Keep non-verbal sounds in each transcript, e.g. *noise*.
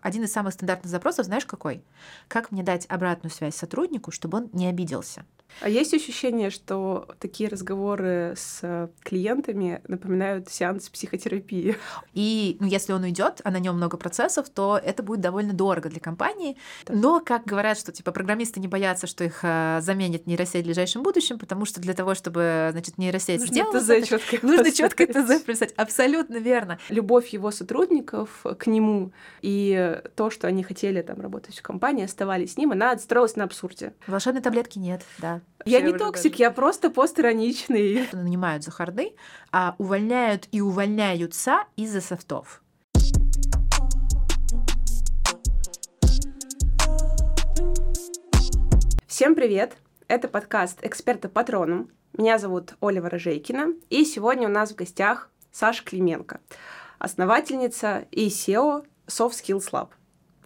Один из самых стандартных запросов, знаешь, какой? Как мне дать обратную связь сотруднику, чтобы он не обиделся? А есть ощущение, что такие разговоры с клиентами напоминают сеанс психотерапии? И ну, если он уйдет, а на нем много процессов, то это будет довольно дорого для компании. Но, как говорят, что типа программисты не боятся, что их э, заменит нейросеть в ближайшем будущем, потому что для того, чтобы значит, нейросеть нужно сделала, ТЗ четко нужно четко ТЗ писать. Абсолютно верно. Любовь его сотрудников к нему и то, что они хотели там работать в компании, оставались с ним, она отстроилась на абсурде. Волшебной таблетки нет, да. Я не токсик, я просто постироничный. Нанимают за харды, а увольняют и увольняются из-за софтов. Всем привет! Это подкаст «Эксперта патроном». Меня зовут Оля Ворожейкина, и сегодня у нас в гостях Саша Клименко, основательница и SEO Soft Skills Lab.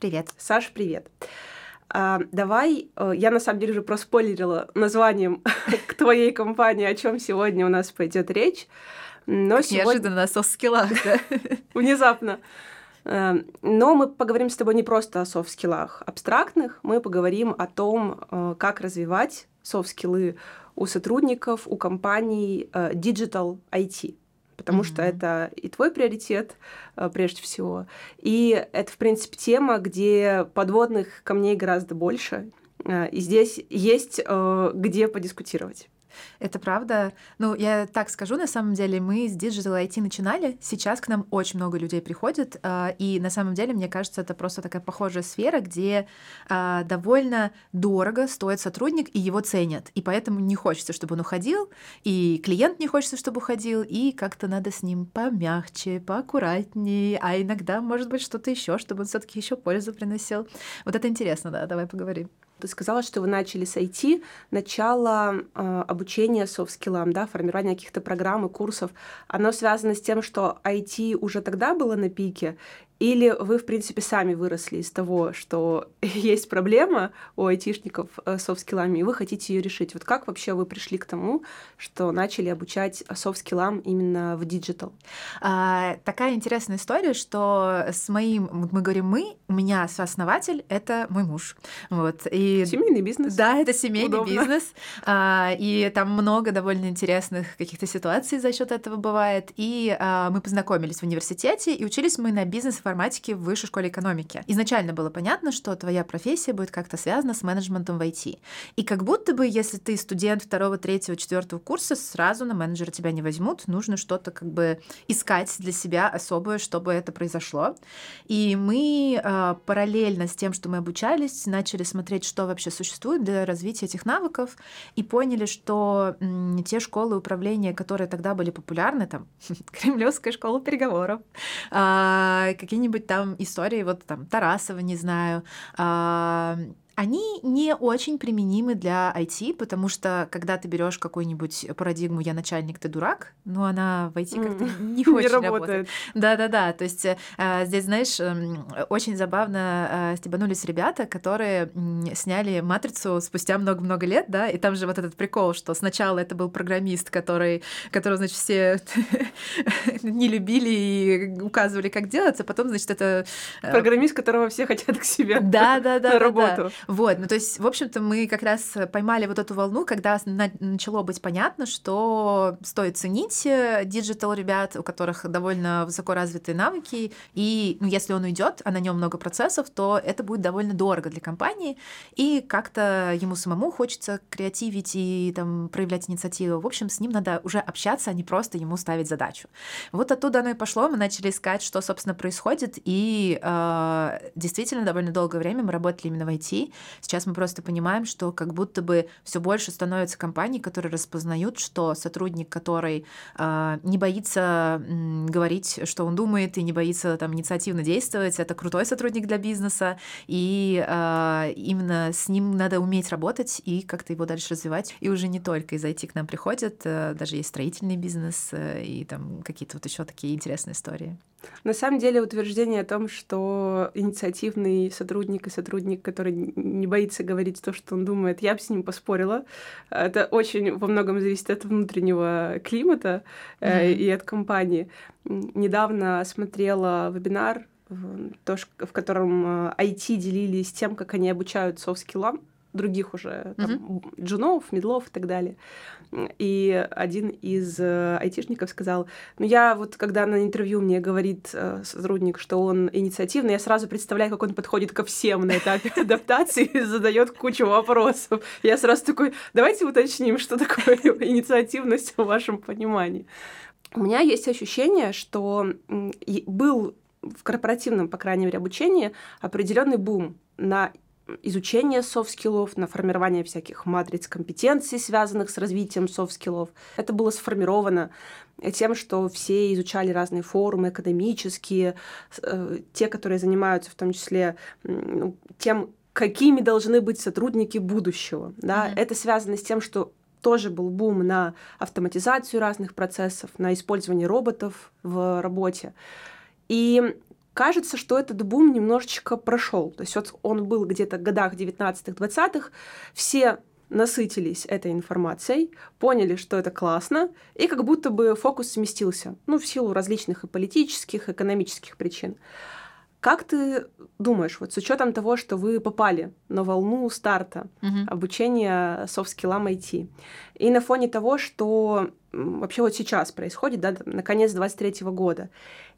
Привет. Саша, привет. А, давай, э, я на самом деле уже проспойлерила названием *laughs* к твоей компании, о чем сегодня у нас пойдет речь. Но как сегодня... Неожиданно о софт-скиллах, да? *laughs* Внезапно. Э, но мы поговорим с тобой не просто о софт-скиллах абстрактных, мы поговорим о том, э, как развивать софт-скиллы у сотрудников, у компаний digital IT потому mm-hmm. что это и твой приоритет э, прежде всего, и это, в принципе, тема, где подводных камней гораздо больше, э, и здесь есть э, где подискутировать. Это правда. Ну, я так скажу, на самом деле, мы с Digital IT начинали. Сейчас к нам очень много людей приходит. А, и на самом деле, мне кажется, это просто такая похожая сфера, где а, довольно дорого стоит сотрудник, и его ценят. И поэтому не хочется, чтобы он уходил, и клиент не хочется, чтобы уходил, и как-то надо с ним помягче, поаккуратнее, а иногда, может быть, что-то еще, чтобы он все-таки еще пользу приносил. Вот это интересно, да, давай поговорим. Ты сказала, что вы начали с IT, начало э, обучения софт-скиллам, да, формирования каких-то программ и курсов. Оно связано с тем, что IT уже тогда было на пике, или вы, в принципе, сами выросли из того, что *laughs* есть проблема у айтишников э, с софт-скиллами, и вы хотите ее решить. Вот как вообще вы пришли к тому, что начали обучать soft skill ам именно в digital? А, такая интересная история, что с моим, мы говорим мы, у меня сооснователь — это мой муж. Вот. И, семейный бизнес. Да, это семейный Удобно. бизнес. А, и там много довольно интересных каких-то ситуаций за счет этого бывает. И а, мы познакомились в университете, и учились мы на бизнес информатики в высшей школе экономики. Изначально было понятно, что твоя профессия будет как-то связана с менеджментом в IT. И как будто бы, если ты студент второго, третьего, четвертого курса, сразу на менеджера тебя не возьмут, нужно что-то как бы искать для себя особое, чтобы это произошло. И мы э, параллельно с тем, что мы обучались, начали смотреть, что вообще существует для развития этих навыков, и поняли, что те школы управления, которые тогда были популярны, там, *laughs* Кремлевская школа переговоров, э, какие какие-нибудь там истории, вот там Тарасова, не знаю, а, они не очень применимы для IT, потому что когда ты берешь какую-нибудь парадигму «я начальник, ты дурак», ну, она в IT как-то *laughs* не очень не работает. Да-да-да, то есть э, здесь, знаешь, э, очень забавно э, стебанулись ребята, которые сняли «Матрицу» спустя много-много лет, да, и там же вот этот прикол, что сначала это был программист, который, которого, значит, все *laughs* не любили и указывали, как делать, а потом, значит, это... Э, программист, которого все хотят к себе да-да-да, на работу. Вот, ну то есть, в общем-то, мы как раз поймали вот эту волну, когда на- начало быть понятно, что стоит ценить digital ребят, у которых довольно высоко развитые навыки, и ну, если он уйдет, а на нем много процессов, то это будет довольно дорого для компании, и как-то ему самому хочется креативить и там проявлять инициативу. В общем, с ним надо уже общаться, а не просто ему ставить задачу. Вот оттуда оно и пошло, мы начали искать, что, собственно, происходит, и э, действительно довольно долгое время мы работали именно в IT, Сейчас мы просто понимаем, что как будто бы все больше становится компаний, которые распознают, что сотрудник, который э, не боится э, говорить, что он думает, и не боится там инициативно действовать, это крутой сотрудник для бизнеса, и э, именно с ним надо уметь работать и как-то его дальше развивать. И уже не только из IT к нам приходят, э, даже есть строительный бизнес э, и там какие-то вот еще такие интересные истории. На самом деле утверждение о том, что инициативный сотрудник и сотрудник, который не боится говорить то, что он думает, я бы с ним поспорила. Это очень во многом зависит от внутреннего климата mm-hmm. и от компании. Недавно смотрела вебинар то, в котором IT делились тем, как они обучают софт-скиллам, других уже там, mm-hmm. джунов, медлов и так далее. И один из э, айтишников сказал, ну я вот, когда на интервью мне говорит э, сотрудник, что он инициативный, я сразу представляю, как он подходит ко всем на этапе *laughs* адаптации и задает кучу вопросов. Я сразу такой, давайте уточним, что такое *laughs* инициативность в вашем понимании. У меня есть ощущение, что был в корпоративном, по крайней мере, обучении определенный бум на изучение soft skill ов, на формирование всяких матриц компетенций, связанных с развитием soft skill ов. Это было сформировано тем, что все изучали разные форумы экономические, э, те, которые занимаются в том числе ну, тем, какими должны быть сотрудники будущего. Да? Mm-hmm. Это связано с тем, что тоже был бум на автоматизацию разных процессов, на использование роботов в работе. И кажется, что этот бум немножечко прошел. То есть вот он был где-то в годах 19-20-х, все насытились этой информацией, поняли, что это классно, и как будто бы фокус сместился, ну, в силу различных и политических, и экономических причин. Как ты думаешь, вот с учетом того, что вы попали на волну старта uh-huh. обучения софт-скиллам IT, и на фоне того, что вообще вот сейчас происходит, да, на конец 23 года,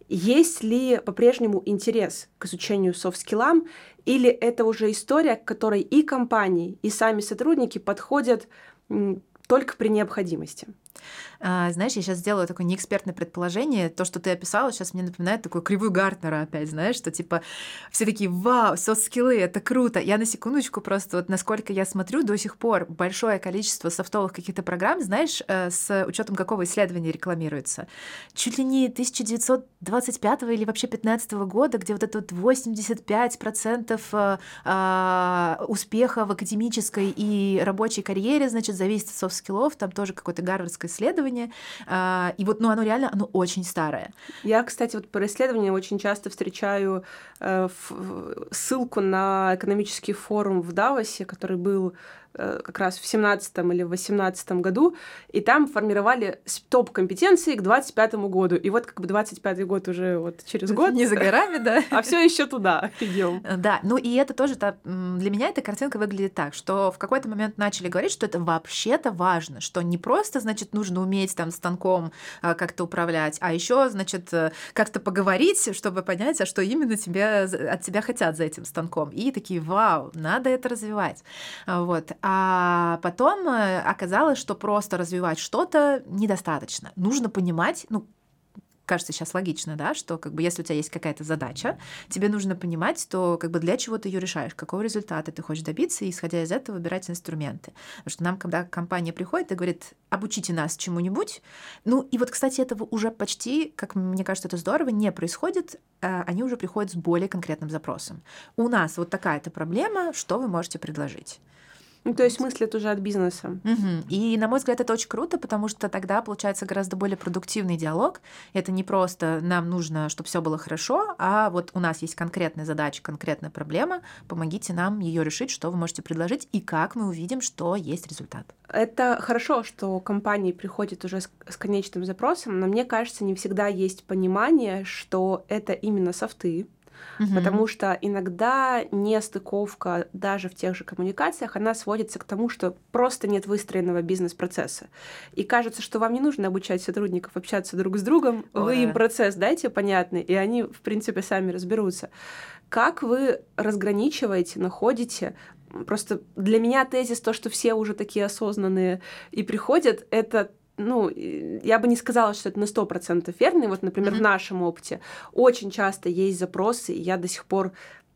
есть ли по-прежнему интерес к изучению софт-скиллам, или это уже история, к которой и компании, и сами сотрудники подходят только при необходимости? А, знаешь, я сейчас сделаю такое неэкспертное предположение. То, что ты описала, сейчас мне напоминает такую кривую Гартнера опять, знаешь, что типа все такие, вау, софт-скиллы, это круто. Я на секундочку просто, вот насколько я смотрю, до сих пор большое количество софтовых каких-то программ, знаешь, э, с учетом какого исследования рекламируется. Чуть ли не 1925 или вообще 15 года, где вот это вот 85% э, а, успеха в академической и рабочей карьере, значит, зависит от soft skill ов, там тоже какое-то гарвардское исследование. А, и вот, ну, оно реально, оно очень старое. Я, кстати, вот про исследование очень часто встречаю э, ссылку на экономический форум в Давосе, который был как раз в 17 или в 18 году, и там формировали топ компетенции к 25 году. И вот как бы 25 год уже вот через год. Не за горами, да. *laughs* А все еще туда идем. Да, ну и это тоже для меня эта картинка выглядит так, что в какой-то момент начали говорить, что это вообще-то важно, что не просто, значит, нужно уметь там станком а, как-то управлять, а еще, значит, э, как-то поговорить, чтобы понять, а что именно тебе, от тебя хотят за этим станком. И такие, вау, надо это развивать. Вот. А потом э, оказалось, что просто развивать что-то недостаточно. Нужно понимать, ну, кажется сейчас логично, да, что как бы если у тебя есть какая-то задача, тебе нужно понимать, то как бы для чего ты ее решаешь, какого результата ты хочешь добиться, и исходя из этого выбирать инструменты. Потому что нам, когда компания приходит и говорит, обучите нас чему-нибудь, ну и вот, кстати, этого уже почти, как мне кажется, это здорово, не происходит, а они уже приходят с более конкретным запросом. У нас вот такая-то проблема, что вы можете предложить? Ну, то есть мыслят уже от бизнеса. Угу. И, на мой взгляд, это очень круто, потому что тогда получается гораздо более продуктивный диалог. Это не просто нам нужно, чтобы все было хорошо, а вот у нас есть конкретная задача, конкретная проблема, помогите нам ее решить, что вы можете предложить и как мы увидим, что есть результат. Это хорошо, что компании приходят уже с, с конечным запросом, но мне кажется, не всегда есть понимание, что это именно софты, угу. потому что иногда нестыковка даже в тех же коммуникациях, она сводится к тому, что просто нет выстроенного бизнес-процесса. И кажется, что вам не нужно обучать сотрудников общаться друг с другом, О, вы им процесс дайте понятный, и они, в принципе, сами разберутся. Как вы разграничиваете, находите Просто для меня тезис то, что все уже такие осознанные и приходят, это ну, я бы не сказала, что это на сто процентов верно. вот, например, mm-hmm. в нашем опыте очень часто есть запросы, и я до сих пор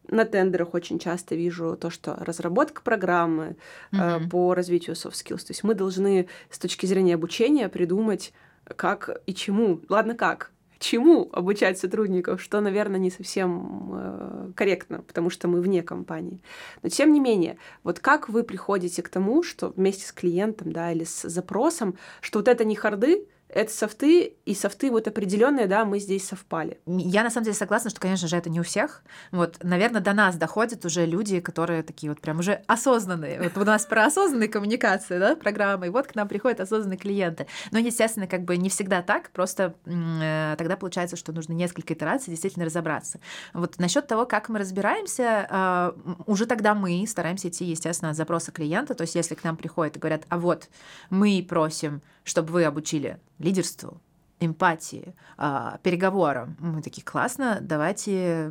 на тендерах очень часто вижу то, что разработка программы mm-hmm. э, по развитию soft skills. То есть мы должны с точки зрения обучения придумать, как и чему. Ладно, как? Чему обучать сотрудников, что, наверное, не совсем э, корректно, потому что мы вне компании. Но тем не менее, вот как вы приходите к тому, что вместе с клиентом, да, или с запросом, что вот это не харды, это софты, и софты вот определенные, да, мы здесь совпали. Я на самом деле согласна, что, конечно же, это не у всех. Вот, наверное, до нас доходят уже люди, которые такие вот прям уже осознанные. Вот у нас про осознанные коммуникации, да, программы, и вот к нам приходят осознанные клиенты. Но, естественно, как бы не всегда так, просто э, тогда получается, что нужно несколько итераций действительно разобраться. Вот насчет того, как мы разбираемся, э, уже тогда мы стараемся идти, естественно, от запроса клиента, то есть если к нам приходят и говорят, а вот мы просим, чтобы вы обучили лидерству, эмпатии, а, переговорам. Мы такие, классно, давайте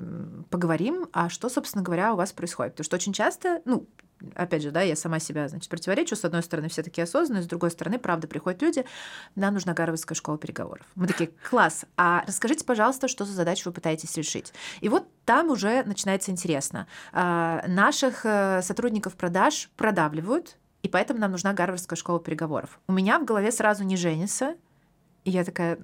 поговорим, а что, собственно говоря, у вас происходит. Потому что очень часто, ну, опять же, да, я сама себя, значит, противоречу. С одной стороны, все такие осознанные, с другой стороны, правда, приходят люди, нам нужна Гарвардская школа переговоров. Мы такие, класс, а расскажите, пожалуйста, что за задачу вы пытаетесь решить. И вот там уже начинается интересно. А, наших э, сотрудников продаж продавливают, и поэтому нам нужна Гарвардская школа переговоров. У меня в голове сразу не женится, и я такая,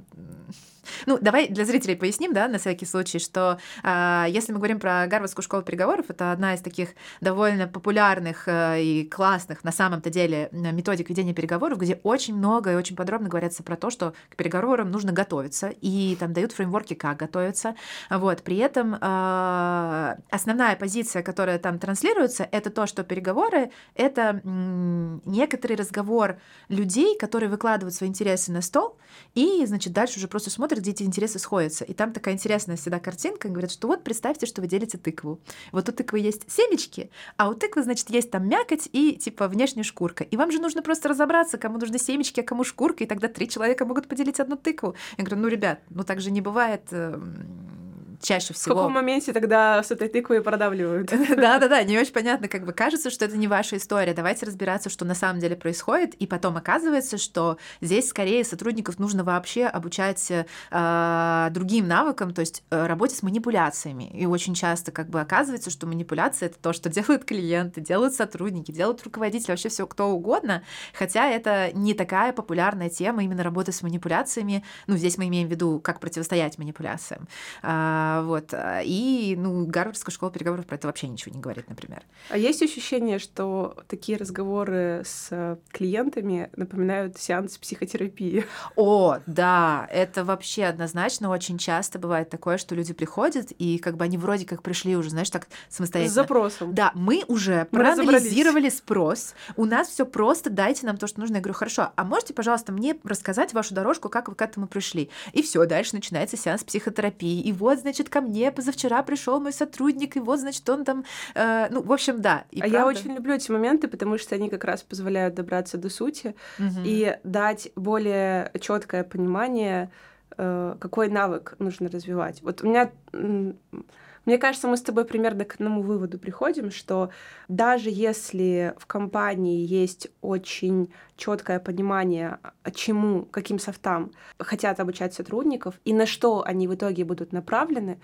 ну, давай для зрителей поясним, да, на всякий случай, что э, если мы говорим про Гарвардскую школу переговоров, это одна из таких довольно популярных э, и классных на самом-то деле методик ведения переговоров, где очень много и очень подробно говорится про то, что к переговорам нужно готовиться, и там дают фреймворки, как готовиться. Вот. При этом э, основная позиция, которая там транслируется, это то, что переговоры — это м, некоторый разговор людей, которые выкладывают свои интересы на стол, и, значит, дальше уже просто смотрят, где эти интересы сходятся. И там такая интересная всегда картинка, говорят, что вот представьте, что вы делите тыкву. Вот у тыквы есть семечки, а у тыквы, значит, есть там мякоть и, типа, внешняя шкурка. И вам же нужно просто разобраться, кому нужны семечки, а кому шкурка, и тогда три человека могут поделить одну тыкву. Я говорю, ну, ребят, ну так же не бывает эм, чаще всего. В каком моменте тогда с этой тыквой продавливают? *laughs* Да-да-да, не очень понятно, как бы кажется, что это не ваша история. Давайте разбираться, что на самом деле происходит, и потом оказывается, что здесь скорее сотрудников нужно вообще обучать э, другим навыкам, то есть э, работе с манипуляциями. И очень часто как бы оказывается, что манипуляция — это то, что делают клиенты, делают сотрудники, делают руководители, вообще все кто угодно, хотя это не такая популярная тема именно работы с манипуляциями. Ну, здесь мы имеем в виду, как противостоять манипуляциям. Э, а, вот. А, и, ну, Гарвардская школа переговоров про это вообще ничего не говорит, например. А есть ощущение, что такие разговоры с клиентами напоминают сеанс психотерапии? О, да, это вообще однозначно очень часто бывает такое, что люди приходят, и как бы они вроде как пришли уже, знаешь, так самостоятельно. С запросом. Да, мы уже мы проанализировали спрос, у нас все просто, дайте нам то, что нужно. Я говорю, хорошо, а можете, пожалуйста, мне рассказать вашу дорожку, как вы к этому пришли? И все, дальше начинается сеанс психотерапии. И вот, значит, значит, ко мне позавчера пришел мой сотрудник, и вот, значит, он там, э, ну, в общем, да. И а правда... я очень люблю эти моменты, потому что они как раз позволяют добраться до сути угу. и дать более четкое понимание, э, какой навык нужно развивать. Вот у меня мне кажется, мы с тобой примерно к одному выводу приходим, что даже если в компании есть очень четкое понимание, чему, каким софтам хотят обучать сотрудников и на что они в итоге будут направлены,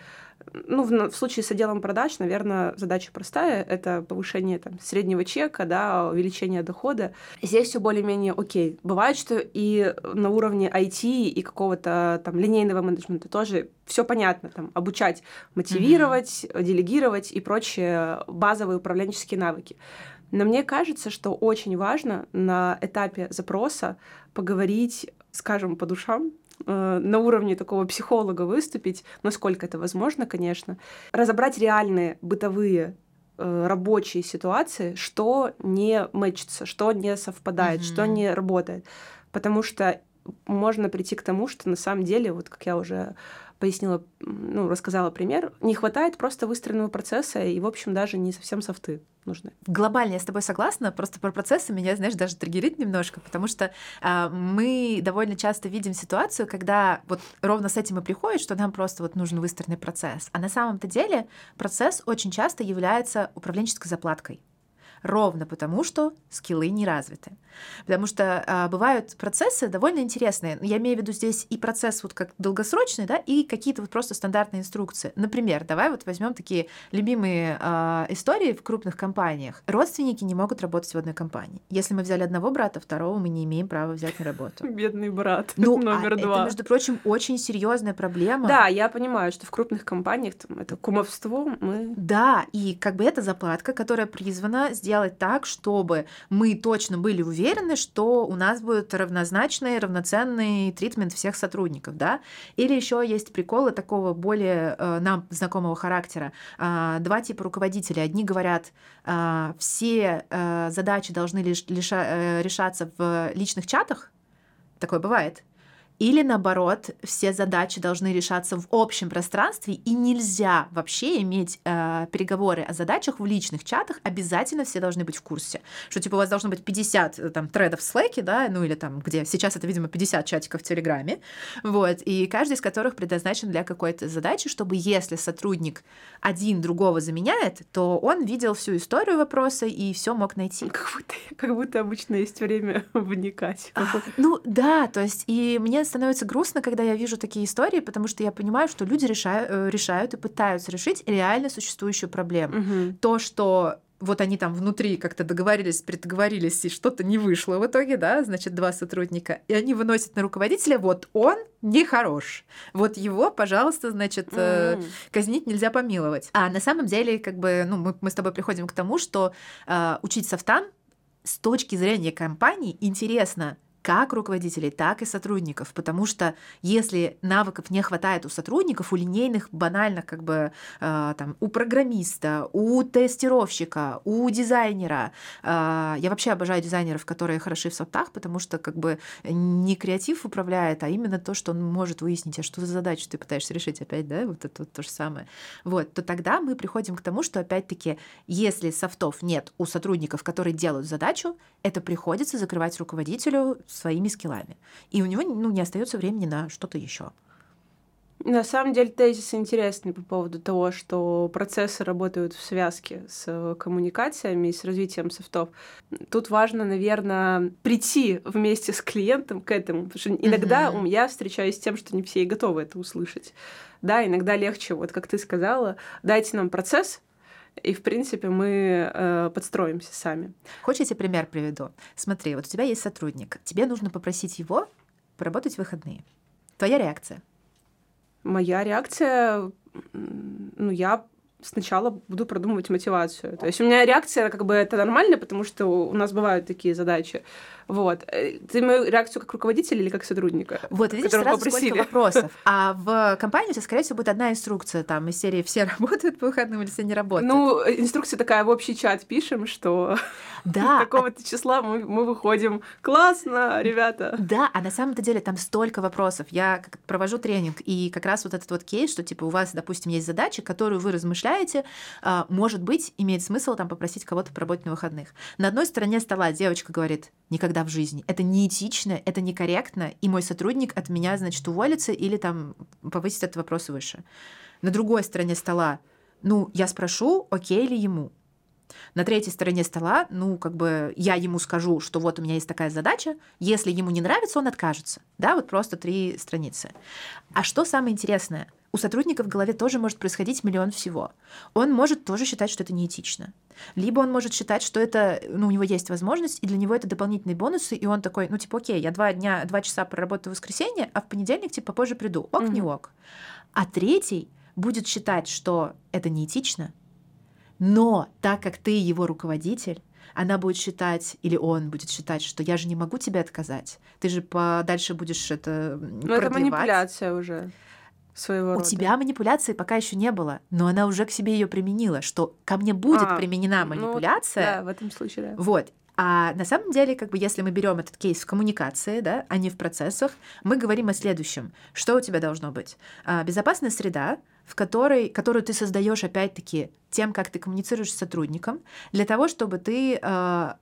ну, в, в случае с отделом продаж, наверное, задача простая. Это повышение там, среднего чека, да, увеличение дохода. Здесь все более-менее окей. Бывает, что и на уровне IT и какого-то там линейного менеджмента тоже все понятно. Там, обучать, мотивировать, mm-hmm. делегировать и прочие базовые управленческие навыки. Но мне кажется, что очень важно на этапе запроса поговорить, скажем, по душам, Э, на уровне такого психолога выступить, насколько это возможно, конечно, разобрать реальные бытовые э, рабочие ситуации, что не мэчится, что не совпадает, mm-hmm. что не работает. Потому что можно прийти к тому, что на самом деле, вот как я уже пояснила, ну, рассказала пример, не хватает просто выстроенного процесса, и, в общем, даже не совсем софты нужны. Глобально я с тобой согласна, просто про процессы меня, знаешь, даже триггерит немножко, потому что э, мы довольно часто видим ситуацию, когда вот ровно с этим и приходит, что нам просто вот нужен выстроенный процесс. А на самом-то деле процесс очень часто является управленческой заплаткой ровно потому, что скиллы не развиты. Потому что а, бывают процессы довольно интересные. Я имею в виду здесь и процесс вот как долгосрочный, да, и какие-то вот просто стандартные инструкции. Например, давай вот возьмем такие любимые а, истории в крупных компаниях. Родственники не могут работать в одной компании. Если мы взяли одного брата, второго мы не имеем права взять на работу. *laughs* Бедный брат. Ну, номер а два. Это, между прочим, очень серьезная проблема. Да, я понимаю, что в крупных компаниях там, это кумовство мы. Да, и как бы это заплатка, которая призвана сделать сделать так, чтобы мы точно были уверены, что у нас будет равнозначный, равноценный тритмент всех сотрудников, да? Или еще есть приколы такого более э, нам знакомого характера. Э, два типа руководителей. Одни говорят, э, все э, задачи должны лиш, лиша, э, решаться в личных чатах. Такое бывает. Или наоборот, все задачи должны решаться в общем пространстве, и нельзя вообще иметь э, переговоры о задачах в личных чатах, обязательно все должны быть в курсе. Что типа у вас должно быть 50 э, там, тредов в Slack, да, ну или там где, сейчас это, видимо, 50 чатиков в Телеграме, вот, и каждый из которых предназначен для какой-то задачи, чтобы если сотрудник один другого заменяет, то он видел всю историю вопроса и все мог найти. Как будто, как будто обычно есть время *laughs* вникать. А, ну да, то есть и мне становится грустно, когда я вижу такие истории, потому что я понимаю, что люди решают, э, решают и пытаются решить реально существующую проблему. Угу. То, что вот они там внутри как-то договорились, предоговорились, и что-то не вышло в итоге, да, значит, два сотрудника, и они выносят на руководителя, вот он нехорош, вот его, пожалуйста, значит, mm-hmm. казнить нельзя помиловать. А на самом деле, как бы, ну, мы, мы с тобой приходим к тому, что э, учить софтан с точки зрения компании интересно как руководителей, так и сотрудников, потому что если навыков не хватает у сотрудников, у линейных, банальных, как бы э, там, у программиста, у тестировщика, у дизайнера, э, я вообще обожаю дизайнеров, которые хороши в софтах, потому что как бы не креатив управляет, а именно то, что он может выяснить, а что за задачу ты пытаешься решить опять, да, вот это вот то же самое. Вот, то тогда мы приходим к тому, что опять-таки, если софтов нет у сотрудников, которые делают задачу, это приходится закрывать руководителю своими скиллами. И у него ну, не остается времени на что-то еще. На самом деле тезис интересный по поводу того, что процессы работают в связке с коммуникациями и с развитием софтов. Тут важно, наверное, прийти вместе с клиентом к этому, потому что иногда mm-hmm. я встречаюсь с тем, что не все готовы это услышать. Да, иногда легче, вот как ты сказала, дайте нам процесс, и, в принципе, мы э, подстроимся сами. Хочешь, я тебе пример приведу? Смотри, вот у тебя есть сотрудник, тебе нужно попросить его поработать в выходные. Твоя реакция? Моя реакция, ну, я сначала буду продумывать мотивацию. То есть у меня реакция как бы это нормально, потому что у нас бывают такие задачи. Вот. Э, ты мою реакцию как руководителя или как сотрудника? Вот, видишь, сразу попросили. сколько вопросов. А в компании у тебя, скорее всего, будет одна инструкция там из серии «Все работают по выходным или все не работают?» Ну, инструкция такая, в общий чат пишем, что *laughs* да. такого-то числа мы, мы выходим. Классно, ребята! Да, а на самом-то деле там столько вопросов. Я провожу тренинг, и как раз вот этот вот кейс, что типа у вас, допустим, есть задача, которую вы размышляете, а, может быть, имеет смысл там попросить кого-то поработать на выходных. На одной стороне стола девочка говорит, никогда в жизни. Это неэтично, это некорректно, и мой сотрудник от меня, значит, уволится или там повысит этот вопрос выше. На другой стороне стола, ну, я спрошу, окей ли ему. На третьей стороне стола, ну, как бы я ему скажу, что вот у меня есть такая задача, если ему не нравится, он откажется. Да, вот просто три страницы. А что самое интересное? У сотрудника в голове тоже может происходить миллион всего. Он может тоже считать, что это неэтично. Либо он может считать, что это, ну, у него есть возможность, и для него это дополнительные бонусы, и он такой, ну, типа, окей, я два дня, два часа проработаю в воскресенье, а в понедельник, типа, позже приду. Ок, mm-hmm. не ок. А третий будет считать, что это неэтично, но так как ты его руководитель, она будет считать, или он будет считать, что я же не могу тебе отказать. Ты же подальше будешь это Ну, это манипуляция уже своего У рода. тебя манипуляции пока еще не было, но она уже к себе ее применила, что ко мне будет а, применена ну манипуляция. Ну, да, в этом случае, да. Вот. А на самом деле, как бы, если мы берем этот кейс в коммуникации, да, а не в процессах, мы говорим о следующем. Что у тебя должно быть? А, безопасная среда, в которой, которую ты создаешь опять-таки тем, как ты коммуницируешь с сотрудником, для того, чтобы ты э,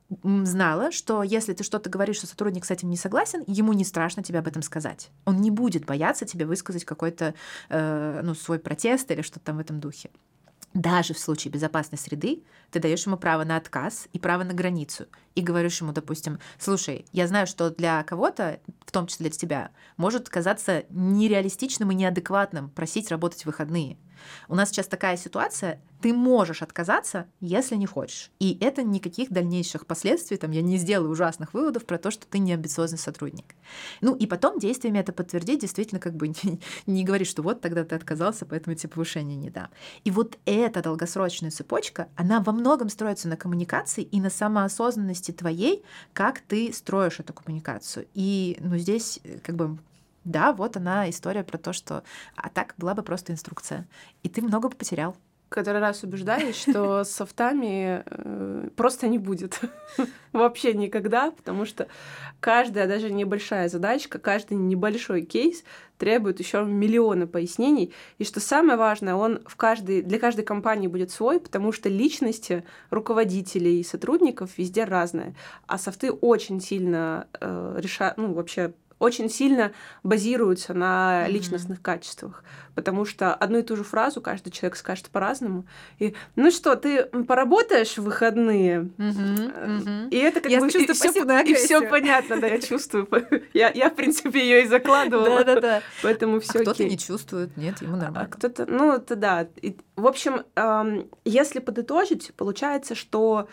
знала, что если ты что-то говоришь, что сотрудник с этим не согласен, ему не страшно тебе об этом сказать. Он не будет бояться тебе высказать какой-то э, ну, свой протест или что-то там в этом духе даже в случае безопасной среды ты даешь ему право на отказ и право на границу. И говоришь ему, допустим, слушай, я знаю, что для кого-то, в том числе для тебя, может казаться нереалистичным и неадекватным просить работать в выходные. У нас сейчас такая ситуация, ты можешь отказаться, если не хочешь. И это никаких дальнейших последствий, там, я не сделаю ужасных выводов про то, что ты не амбициозный сотрудник. Ну и потом действиями это подтвердить, действительно как бы *laughs* не, не говорить, что вот тогда ты отказался, поэтому тебе повышение не дам. И вот эта долгосрочная цепочка, она во многом строится на коммуникации и на самоосознанности твоей, как ты строишь эту коммуникацию. И ну, здесь э, как бы да, вот она история про то, что а так была бы просто инструкция. И ты много бы потерял который раз убеждаюсь, что с софтами э, просто не будет. *laughs* Вообще никогда, потому что каждая, даже небольшая задачка, каждый небольшой кейс требует еще миллиона пояснений. И что самое важное, он в каждой, для каждой компании будет свой, потому что личности руководителей и сотрудников везде разные. А софты очень сильно э, решают, ну, вообще очень сильно базируются на личностных mm-hmm. качествах, потому что одну и ту же фразу каждый человек скажет по-разному. И ну что, ты поработаешь в выходные? Mm-hmm. Mm-hmm. И это как я бы и все, и все понятно, да, я чувствую. *laughs* Я, я в принципе ее и закладывала. Да, да, да. Поэтому все. А кто-то не чувствует, нет, ему нормально. А кто-то, ну это да. В общем, если подытожить, получается, что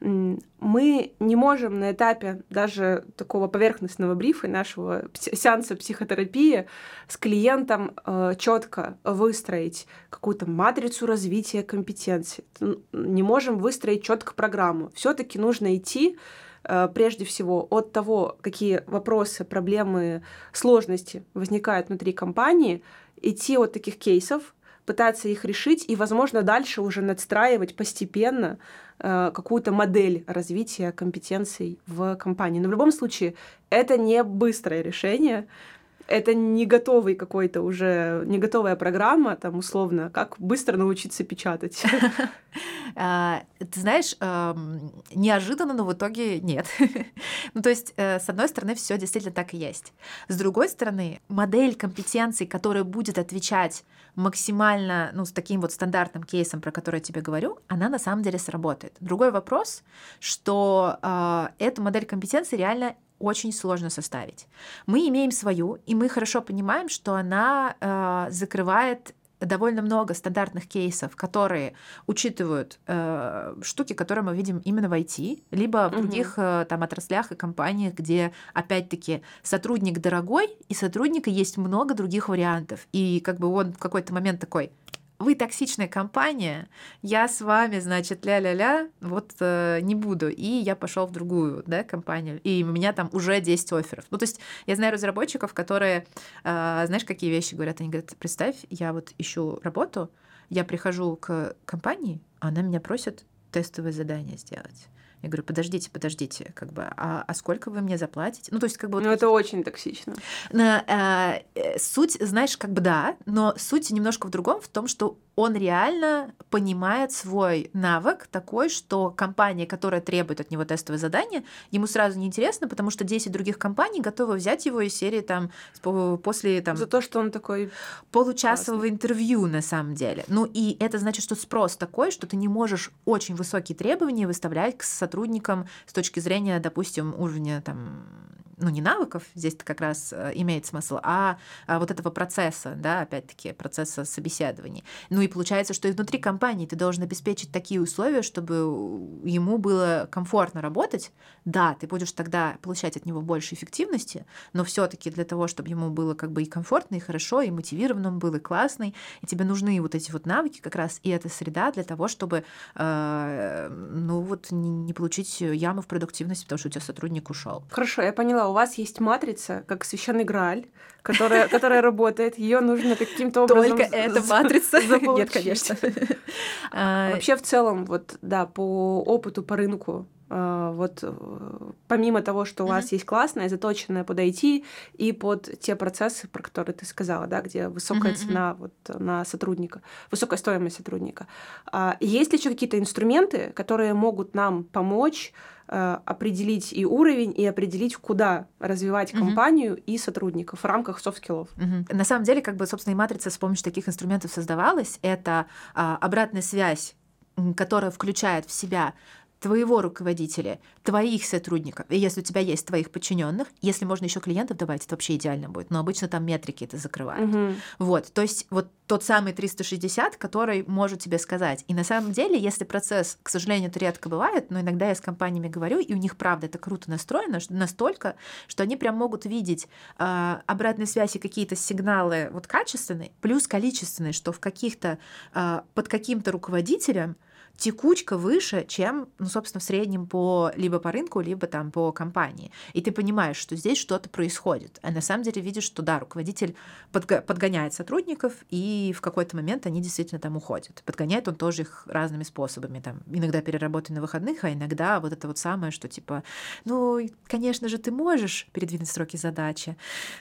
мы не можем на этапе даже такого поверхностного брифа нашего сеанса психотерапии с клиентом э, четко выстроить какую-то матрицу развития компетенций. Не можем выстроить четко программу. Все-таки нужно идти э, прежде всего от того, какие вопросы, проблемы, сложности возникают внутри компании, идти от таких кейсов, пытаться их решить и, возможно, дальше уже надстраивать постепенно э, какую-то модель развития компетенций в компании. Но в любом случае это не быстрое решение, это не готовый какой-то уже, не готовая программа, там, условно, как быстро научиться печатать. *laughs* А, ты знаешь, неожиданно, но в итоге нет. *laughs* Ну, то есть, э, с одной стороны, все действительно так и есть. С другой стороны, модель компетенций, которая будет отвечать максимально, ну, с таким вот стандартным кейсом, про который я тебе говорю, она на самом деле сработает. Другой вопрос, что э, эту модель компетенции реально очень сложно составить. Мы имеем свою, и мы хорошо понимаем, что она э, закрывает довольно много стандартных кейсов, которые учитывают э, штуки, которые мы видим именно в IT, либо в других э, там отраслях и компаниях, где опять-таки сотрудник дорогой, и сотрудника есть много других вариантов. И как бы он в какой-то момент такой, вы токсичная компания, я с вами, значит, ля-ля-ля, вот э, не буду. И я пошел в другую да, компанию, и у меня там уже 10 офферов. Ну, то есть я знаю разработчиков, которые, э, знаешь, какие вещи говорят? Они говорят, представь, я вот ищу работу, я прихожу к компании, а она меня просит тестовое задание сделать. Я говорю, подождите, подождите, как бы, а, а сколько вы мне заплатите? Ну, то есть, как бы... Вот ну, это очень токсично. На, э, суть, знаешь, как бы да, но суть немножко в другом, в том, что он реально понимает свой навык такой, что компания, которая требует от него тестовое задание, ему сразу неинтересно, потому что 10 других компаний готовы взять его из серии там после там... За то, что он такой... Получасового классный. интервью на самом деле. Ну и это значит, что спрос такой, что ты не можешь очень высокие требования выставлять к сотрудникам с точки зрения, допустим, уровня там ну, не навыков, здесь-то как раз э, имеет смысл, а, а вот этого процесса, да, опять-таки, процесса собеседований. Ну и получается, что и внутри компании ты должен обеспечить такие условия, чтобы ему было комфортно работать. Да, ты будешь тогда получать от него больше эффективности, но все таки для того, чтобы ему было как бы и комфортно, и хорошо, и мотивированно он был, и классный, и тебе нужны вот эти вот навыки как раз, и эта среда для того, чтобы, э, ну вот, не, не получить яму в продуктивности, потому что у тебя сотрудник ушел. Хорошо, я поняла у вас есть матрица, как священный Грааль, которая, которая работает, ее нужно каким-то образом... Только эта матрица? *laughs* Нет, конечно. *laughs* А, вообще, в целом, вот, да, по опыту, по рынку, а, вот э, помимо того, что у вас есть классная, заточенная под IT и под те процессы, про которые ты сказала, да, где высокая цена вот на сотрудника, высокая стоимость сотрудника. А, есть ли еще какие-то инструменты, которые могут нам помочь определить и уровень, и определить, куда развивать угу. компанию и сотрудников в рамках soft skill ов. Угу. На самом деле, как бы, собственно, и матрица с помощью таких инструментов создавалась. Это а, обратная связь, которая включает в себя твоего руководителя, твоих сотрудников, и если у тебя есть твоих подчиненных, если можно еще клиентов добавить, это вообще идеально будет. Но обычно там метрики это закрывают. Мгм. Вот, то есть вот тот самый 360, который может тебе сказать. И на самом деле, если процесс, к сожалению, это редко бывает, но иногда я с компаниями говорю, и у них, правда, это круто настроено, настолько, что они прям могут видеть э, обратной связи какие-то сигналы вот качественные, плюс количественные, что в каких-то, э, под каким-то руководителем текучка выше, чем, ну, собственно, в среднем по либо по рынку, либо там по компании. И ты понимаешь, что здесь что-то происходит. А на самом деле видишь, что да, руководитель подго- подгоняет сотрудников, и в какой-то момент они действительно там уходят. Подгоняет он тоже их разными способами. Там, иногда переработай на выходных, а иногда вот это вот самое, что типа, ну, конечно же, ты можешь передвинуть сроки задачи,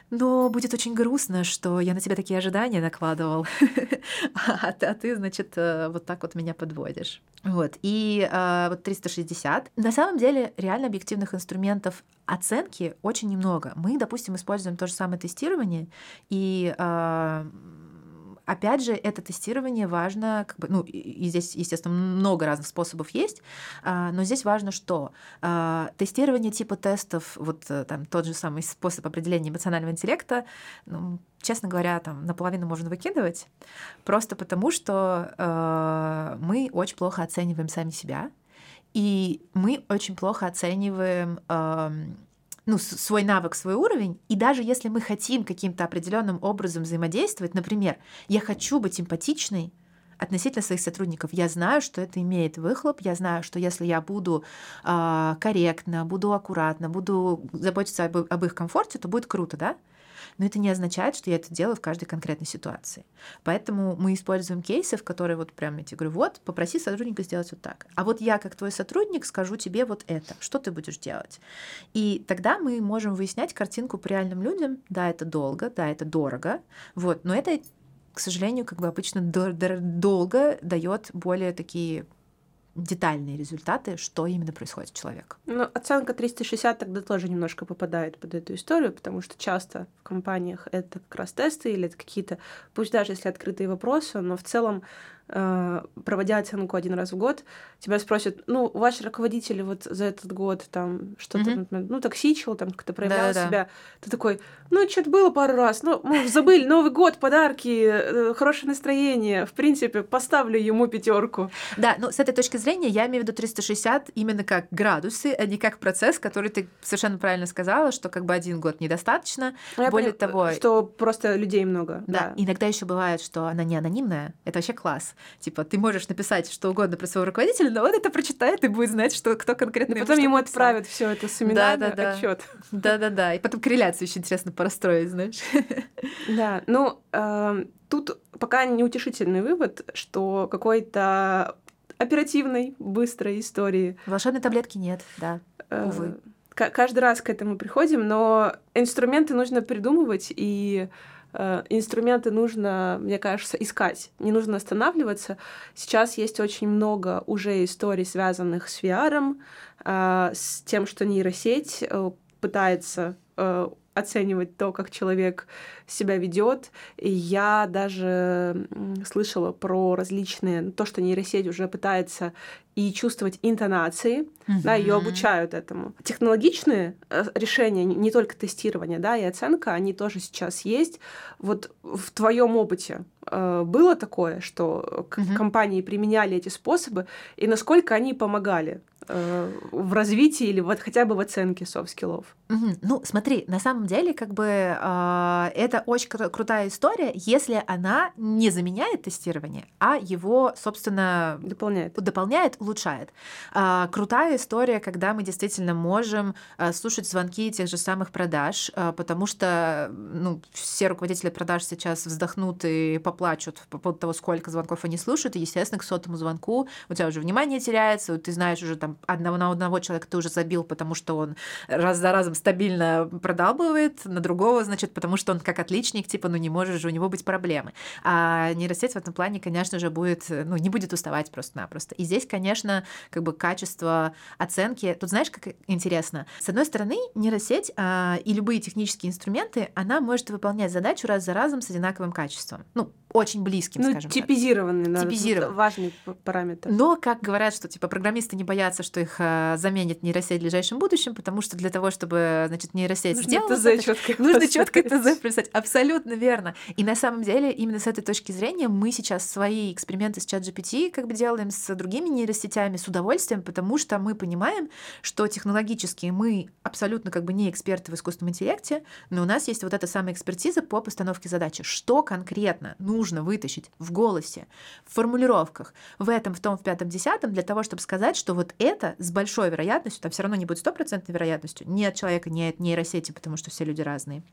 но будет очень грустно, что я на тебя такие ожидания накладывал, *laughs* а ты, а ты, значит, э, вот так вот меня подводишь. Вот. И э, вот 360. На самом деле, реально объективных инструментов оценки очень немного. Мы, допустим, используем то же самое тестирование, и э, опять же, это тестирование важно, как бы, ну, и здесь, естественно, много разных способов есть, а, но здесь важно, что а, тестирование типа тестов, вот э, там тот же самый способ определения эмоционального интеллекта, ну, честно говоря, там наполовину можно выкидывать, просто потому что э, мы очень плохо оцениваем сами себя, и мы очень плохо оцениваем эм, ну, свой навык, свой уровень. И даже если мы хотим каким-то определенным образом взаимодействовать, например, я хочу быть эмпатичной относительно своих сотрудников, я знаю, что это имеет выхлоп, я знаю, что если я буду а, корректна, буду аккуратна, буду заботиться об, об их комфорте, то будет круто, да? Но это не означает, что я это делаю в каждой конкретной ситуации. Поэтому мы используем кейсы, в которые вот прям я говорю, вот, попроси сотрудника сделать вот так. А вот я, как твой сотрудник, скажу тебе вот это. Что ты будешь делать? И тогда мы можем выяснять картинку по реальным людям. Да, это долго, да, это дорого. Вот, но это, к сожалению, как бы обычно дор- дор- долго дает более такие детальные результаты, что именно происходит с человеком. Ну, оценка 360 тогда тоже немножко попадает под эту историю, потому что часто в компаниях это как раз тесты или это какие-то, пусть даже если открытые вопросы, но в целом, проводя оценку один раз в год, тебя спросят, ну, ваш руководитель вот за этот год там что-то, например, ну, токсичил, там как-то проявлял Да-да-да. себя. Ты такой, ну, что-то было пару раз, ну, мы забыли, Новый год, подарки, э, хорошее настроение. В принципе, поставлю ему пятерку. Да, но с этой точки зрения я имею в виду 360 именно как градусы, а не как процесс, который ты совершенно правильно сказала, что как бы один год недостаточно. Ну, я Более поняла, того, что просто людей много. Да. Иногда еще бывает, что она не анонимная. Это вообще класс. Типа, ты можешь написать что угодно про своего руководителя, но он это прочитает и будет знать, что кто конкретно. И ему потом ему написал. отправят все это с именами, Да-да-да. отчет. Да-да-да. И потом корреляцию еще интересно порастроить, знаешь. Да, ну эм, тут пока неутешительный вывод, что какой-то оперативной, быстрой истории. Волшебной таблетки нет, да. э, Увы. ка- каждый раз к этому приходим, но инструменты нужно придумывать, и инструменты нужно, мне кажется, искать. Не нужно останавливаться. Сейчас есть очень много уже историй, связанных с VR, э, с тем, что нейросеть э, пытается э, оценивать то, как человек себя ведет. Я даже слышала про различные, то, что нейросеть уже пытается и чувствовать интонации, да, ее обучают этому. Технологичные э, решения, не только тестирование, да, и оценка, они тоже сейчас есть. Вот в твоем опыте э, было такое, что Мгм. компании применяли эти способы, и насколько они помогали э, в развитии или вот хотя бы в оценке soft skills -ов? Мгм. Ну, смотри, на самом деле, как бы а, это очень кру- крутая история, если она не заменяет тестирование, а его, собственно, Дополняет. дополняет, улучшает. А, крутая история, когда мы действительно можем а, слушать звонки тех же самых продаж, а, потому что ну, все руководители продаж сейчас вздохнут и поплачут по поводу того, сколько звонков они слушают, и, естественно, к сотому звонку у тебя уже внимание теряется, ты знаешь уже там одного на одного человека ты уже забил, потому что он раз за разом стабильно продалбывает, на другого, значит, потому что он как отличник, типа, ну не может же у него быть проблемы. А нейросеть в этом плане, конечно же, будет, ну, не будет уставать просто-напросто. И здесь, конечно, как бы качество оценки. Тут знаешь, как интересно? С одной стороны, нейросеть а, и любые технические инструменты, она может выполнять задачу раз за разом с одинаковым качеством. Ну, очень близким, ну, скажем типизированный, так. Да, Типизированный. Важный параметр. Но, как говорят, что типа программисты не боятся, что их э, заменит нейросеть в ближайшем будущем, потому что для того, чтобы значит, нейросеть нужно сделала... ТЗ это, четко нужно четко ТЗ писать. Абсолютно верно. И на самом деле, именно с этой точки зрения, мы сейчас свои эксперименты с чат GPT как бы делаем с другими нейросетями с удовольствием, потому что мы понимаем, что технологически мы абсолютно как бы не эксперты в искусственном интеллекте, но у нас есть вот эта самая экспертиза по постановке задачи. Что конкретно нужно вытащить в голосе, в формулировках, в этом, в том, в пятом, десятом, для того, чтобы сказать, что вот это с большой вероятностью, там все равно не будет стопроцентной вероятностью, ни от человека, ни от нейросети, потому что все люди разные,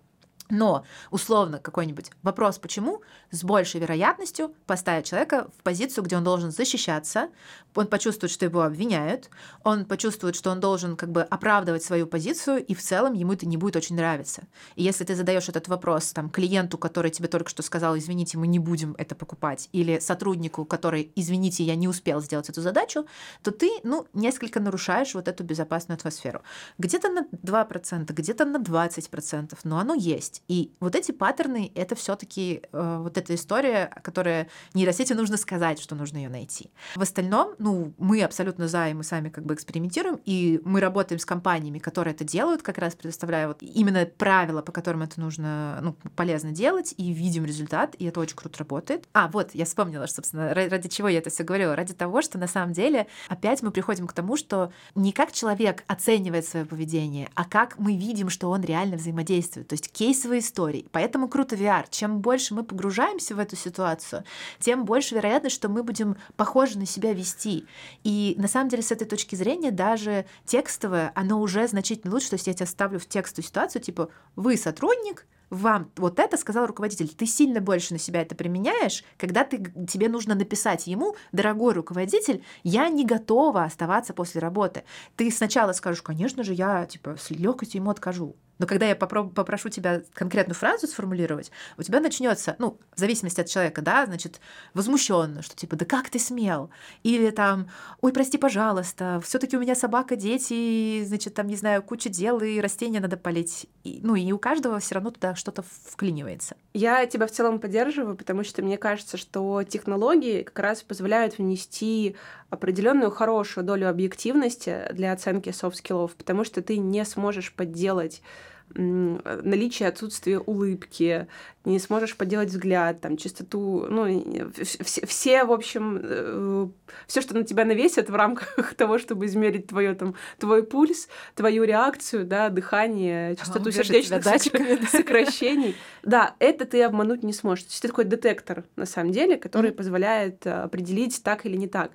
но, условно, какой-нибудь вопрос «почему» с большей вероятностью поставит человека в позицию, где он должен защищаться, он почувствует, что его обвиняют, он почувствует, что он должен как бы оправдывать свою позицию, и в целом ему это не будет очень нравиться. И если ты задаешь этот вопрос там, клиенту, который тебе только что сказал, извините, мы не будем это покупать, или сотруднику, который, извините, я не успел сделать эту задачу, то ты, ну, несколько нарушаешь вот эту безопасную атмосферу. Где-то на 2%, где-то на 20%, но оно есть есть. И вот эти паттерны — это все таки э, вот эта история, которая нейросети нужно сказать, что нужно ее найти. В остальном, ну, мы абсолютно за, и мы сами как бы экспериментируем, и мы работаем с компаниями, которые это делают, как раз предоставляя вот именно правила, по которым это нужно, ну, полезно делать, и видим результат, и это очень круто работает. А, вот, я вспомнила, что, собственно, ради чего я это все говорила. Ради того, что на самом деле опять мы приходим к тому, что не как человек оценивает свое поведение, а как мы видим, что он реально взаимодействует. То есть кейс кейсовые истории. Поэтому круто VR. Чем больше мы погружаемся в эту ситуацию, тем больше вероятность, что мы будем похоже на себя вести. И на самом деле с этой точки зрения даже текстовое, оно уже значительно лучше. То есть я тебя ставлю в текстовую ситуацию, типа вы сотрудник, вам вот это сказал руководитель, ты сильно больше на себя это применяешь, когда ты, тебе нужно написать ему, дорогой руководитель, я не готова оставаться после работы. Ты сначала скажешь, конечно же, я типа с легкостью ему откажу. Но когда я попробую, попрошу тебя конкретную фразу сформулировать, у тебя начнется, ну, в зависимости от человека, да, значит, возмущенно, что типа, да как ты смел? Или там, ой, прости, пожалуйста, все-таки у меня собака, дети, значит, там, не знаю, куча дел, и растения надо полить. И, ну, и у каждого все равно туда что-то вклинивается. Я тебя в целом поддерживаю, потому что мне кажется, что технологии как раз позволяют внести определенную хорошую долю объективности для оценки soft skills -ов, потому что ты не сможешь подделать наличие отсутствия улыбки, не сможешь подделать взгляд, там, чистоту, ну, все, все в общем, э, все, что на тебя навесят в рамках *laughs* того, чтобы измерить твое, там, твой пульс, твою реакцию, да, дыхание, частоту а, сердечных сокращений. Да, это ты обмануть не сможешь. То есть это такой детектор, на самом деле, который позволяет э, определить так или не так.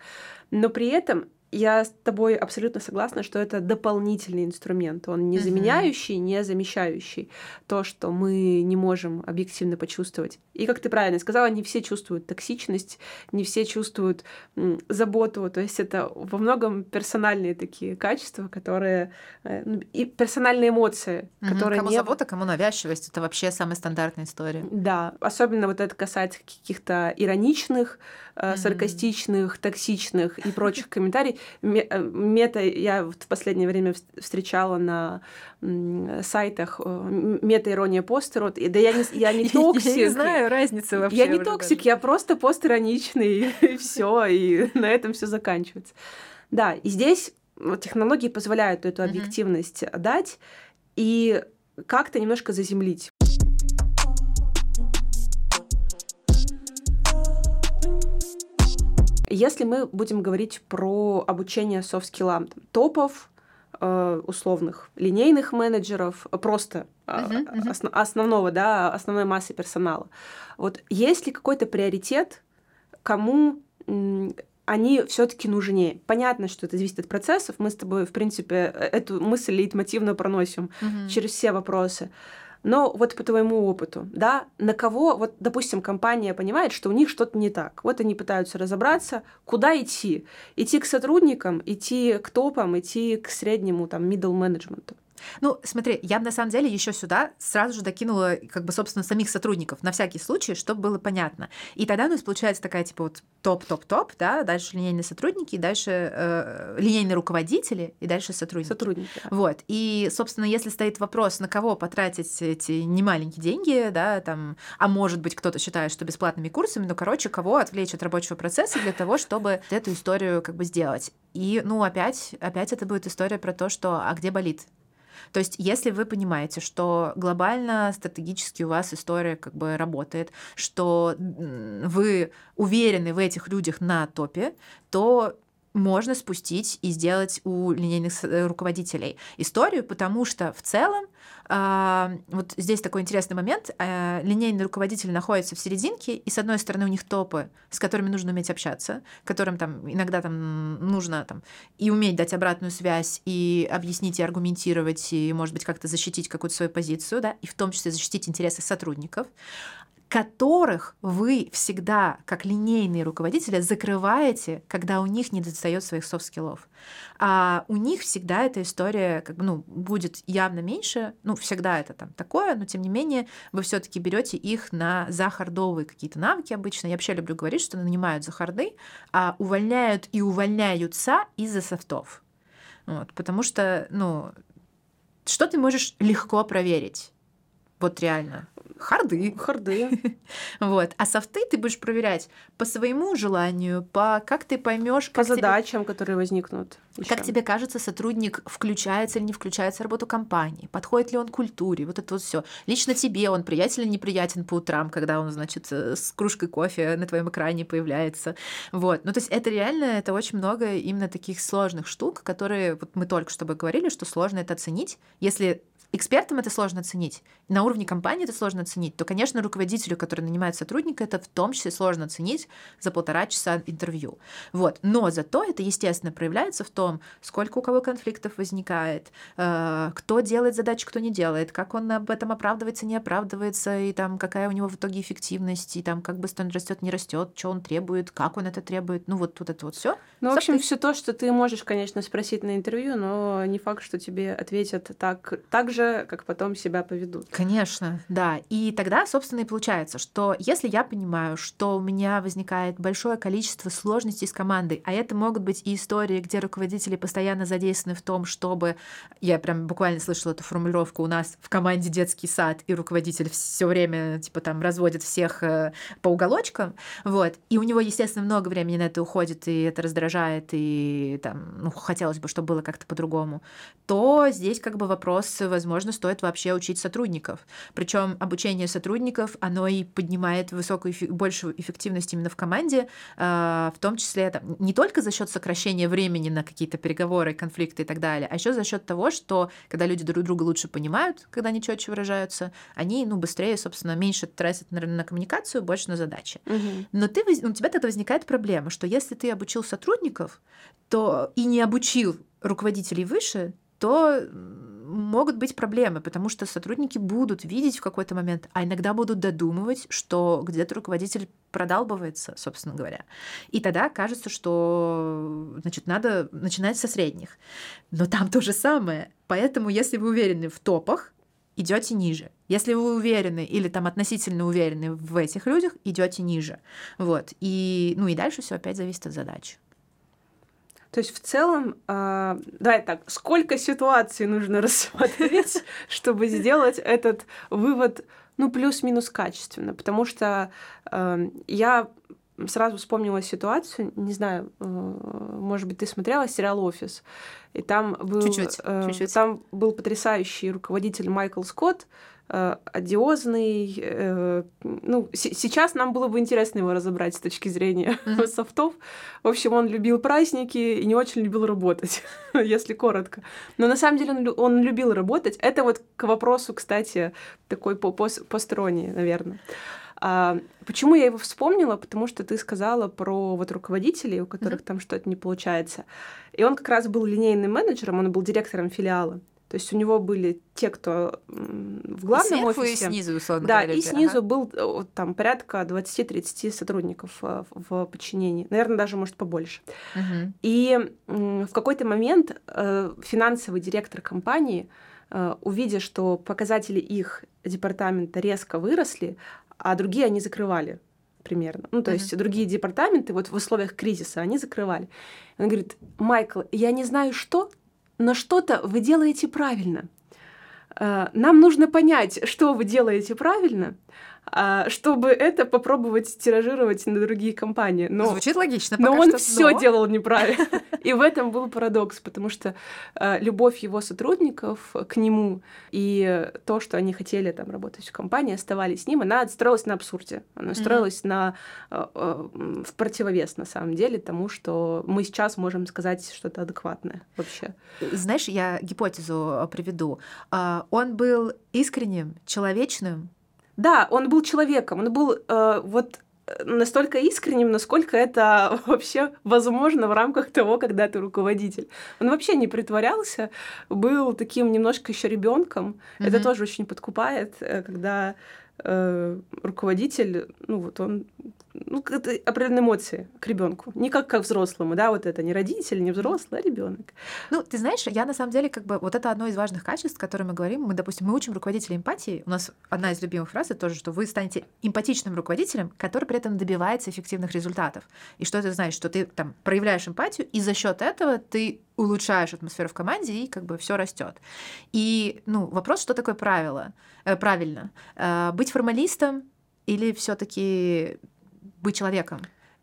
Но при этом я с тобой абсолютно согласна, что это дополнительный инструмент. Он не заменяющий, не замещающий то, что мы не можем объективно почувствовать. И как ты правильно сказала, не все чувствуют токсичность, не все чувствуют заботу. То есть это во многом персональные такие качества, которые э, ну, и персональные эмоции, угу, которые кому не... забота, кому навязчивость, это вообще самая стандартная история. Да, особенно вот это касается каких-то ироничных, mm саркастичных, токсичных и прочих *laughs* комментариев. Э, мета я в последнее время встречала на сайтах э, мета-ирония постер. Да я не, *laughs* я не токсик. Я не знаю разницы вообще. Я не токсик, я просто постироничный, *laughs* и все, и на этом все заканчивается. Да, и здесь технологии позволяют эту объективность дать и как-то немножко заземлить. Если мы будем говорить про обучение soft skills -ам, топов, э, условных линейных менеджеров, просто uh-huh, uh-huh. Осно- основного, да, основной массы персонала. Вот есть ли какой-то приоритет, кому они все-таки нужнее. Понятно, что это зависит от процессов. Мы с тобой, в принципе, э, эту мысль лейтмотивно проносим uh-huh. через все вопросы. Но вот по твоему опыту, да, на кого, вот, допустим, компания понимает, что у них что-то не так. Вот они пытаются разобраться, куда идти. Идти к сотрудникам, идти к топам, идти к среднему, там, middle менеджменту. Ну, смотри, я на самом деле еще сюда сразу же докинула, как бы, собственно, самих сотрудников на всякий случай, чтобы было понятно. И тогда у нас получается такая, типа, вот топ-топ-топ, да, дальше линейные сотрудники, и дальше э, линейные руководители, и дальше сотрудники. Сотрудники. Да. Вот. И, собственно, если стоит вопрос, на кого потратить эти немаленькие деньги, да, там, а может быть, кто-то считает, что бесплатными курсами, но, короче, кого отвлечь от рабочего процесса для того, чтобы эту историю как бы сделать. И, ну, опять, опять это будет история про то, что а где болит? То есть, если вы понимаете, что глобально, стратегически у вас история как бы работает, что вы уверены в этих людях на топе, то можно спустить и сделать у линейных э, руководителей историю, потому что в целом а, вот здесь такой интересный момент. А, линейный руководитель находится в серединке, и с одной стороны у них топы, с которыми нужно уметь общаться, которым там иногда там нужно там и уметь дать обратную связь, и объяснить, и аргументировать, и, может быть, как-то защитить какую-то свою позицию, да, и в том числе защитить интересы сотрудников которых вы всегда, как линейные руководители, закрываете, когда у них не достает своих soft skills -ов. А у них всегда эта история как бы, ну, будет явно меньше, ну, всегда это там такое, но тем не менее вы все таки берете их на захардовые какие-то навыки обычно. Я вообще люблю говорить, что нанимают за харды, а увольняют и увольняются из-за софтов. Вот, потому что, ну, что ты можешь легко проверить? Вот реально. Харды. Харды. *laughs* вот. А софты ты будешь проверять по своему желанию, по как ты поймешь, по задачам, тебе... которые возникнут. Как тебе кажется, сотрудник включается или не включается в работу компании? Подходит ли он к культуре? Вот это вот все. Лично тебе он приятен или неприятен по утрам, когда он, значит, э, с кружкой кофе на твоем экране появляется. Вот. Ну, то есть это реально, это очень много именно таких сложных штук, которые, вот мы только что говорили, что сложно это оценить, если Экспертам это сложно оценить. На уровне компании это сложно оценить. То, конечно, руководителю, который нанимает сотрудника, это в том числе сложно оценить за полтора часа интервью. Вот. Но зато это, естественно, проявляется в том, сколько у кого конфликтов возникает, э, кто делает задачи, кто не делает, как он об этом оправдывается, не оправдывается, и там какая у него в итоге эффективность, и там как быстро он растет, не растет, что он требует, как он это требует. Ну вот, вот это вот все. Ну, в общем, все то, что ты можешь, конечно, спросить на интервью, но не факт, что тебе ответят так, так же же, как потом себя поведут. Конечно, да. И тогда, собственно, и получается, что если я понимаю, что у меня возникает большое количество сложностей с командой, а это могут быть и истории, где руководители постоянно задействованы в том, чтобы... Я прям буквально слышала эту формулировку у нас в команде детский сад, и руководитель все время, типа, там, разводит всех э, по уголочкам, вот. И у него, естественно, много времени на это уходит, и это раздражает, и там, ну, хотелось бы, чтобы было как-то по-другому, то здесь как бы вопрос, возможно, возможно, стоит вообще учить сотрудников. Причем обучение сотрудников, оно и поднимает высокую, большую эффективность именно в команде, а, в том числе там, не только за счет сокращения времени на какие-то переговоры, конфликты и так далее, а еще за счет того, что когда люди друг друга лучше понимают, когда они четче выражаются, они ну, быстрее, собственно, меньше тратят на, на коммуникацию, больше на задачи. Угу. Но ты, у тебя тогда возникает проблема, что если ты обучил сотрудников, то и не обучил руководителей выше, то могут быть проблемы, потому что сотрудники будут видеть в какой-то момент, а иногда будут додумывать, что где-то руководитель продалбывается, собственно говоря. И тогда кажется, что значит, надо начинать со средних. Но там то же самое. Поэтому, если вы уверены в топах, идете ниже. Если вы уверены или там относительно уверены в этих людях, идете ниже. Вот. И, ну и дальше все опять зависит от задачи. То есть в целом, э, давай так, сколько ситуаций нужно *laughs* рассмотреть, чтобы сделать этот вывод, ну, плюс-минус качественно? Потому что э, я сразу вспомнила ситуацию, не знаю, э, может быть, ты смотрела сериал «Офис», и там был, чуть-чуть, э, чуть-чуть. там был потрясающий руководитель Майкл Скотт, Э, одиозный. Э, ну, сейчас нам было бы интересно его разобрать с точки зрения mm-hmm. *laughs* софтов. В общем, он любил праздники и не очень любил работать, *laughs* если коротко. Но на самом деле он, он любил работать. Это вот к вопросу, кстати, такой по посторонний, наверное. А, почему я его вспомнила? Потому что ты сказала про вот руководителей, у которых mm-hmm. там что-то не получается. И он как раз был линейным менеджером, он был директором филиала. То есть у него были те, кто в главном и офисе. И снизу, условно да, говоря. и снизу ага. был э, там порядка 20-30 сотрудников э, в подчинении. Наверное, даже, может, побольше. Угу. И в какой-то момент э, финансовый директор компании увидя, что показатели их департамента резко выросли, а другие они закрывали примерно. Ну, то mm-hmm. есть другие департаменты вот в условиях кризиса они закрывали. Он говорит, Майкл, я не знаю что, но что-то вы делаете правильно. Э, нам нужно понять, что вы делаете правильно, чтобы это попробовать тиражировать на другие компании. Но, Звучит логично. но он все но... делал неправильно. *laughs* И в этом был парадокс, потому что э, любовь его сотрудников к нему и то, что они хотели там работать в компании, оставались с ним, она строилась на абсурде. Она строилась на э, в противовес на самом деле тому, что мы сейчас можем сказать что-то адекватное вообще. Знаешь, я гипотезу приведу. А, он был искренним, человечным, да, он был человеком, он был э, вот э, настолько искренним, насколько это *laughs* вообще возможно в рамках того, когда ты руководитель. Он вообще не притворялся, был таким немножко еще ребенком. Mm-hmm. Это тоже очень подкупает, э, когда э, руководитель, ну вот он ну, определенные эмоции к ребенку. Не как к взрослому, да, вот это не родитель, не взрослый, а ребенок. Ну, ты знаешь, я на самом деле, как бы, вот это одно из важных качеств, о котором мы говорим. Мы, допустим, мы учим руководителя эмпатии. У нас одна из любимых фраз тоже, что вы станете эмпатичным руководителем, который при этом добивается эффективных результатов. И что это значит? Что ты там проявляешь эмпатию, и за счет этого ты улучшаешь атмосферу в команде, и как бы все растет. И, ну, вопрос, что такое правило? Э, правильно. Э, быть формалистом или все-таки быть человеком.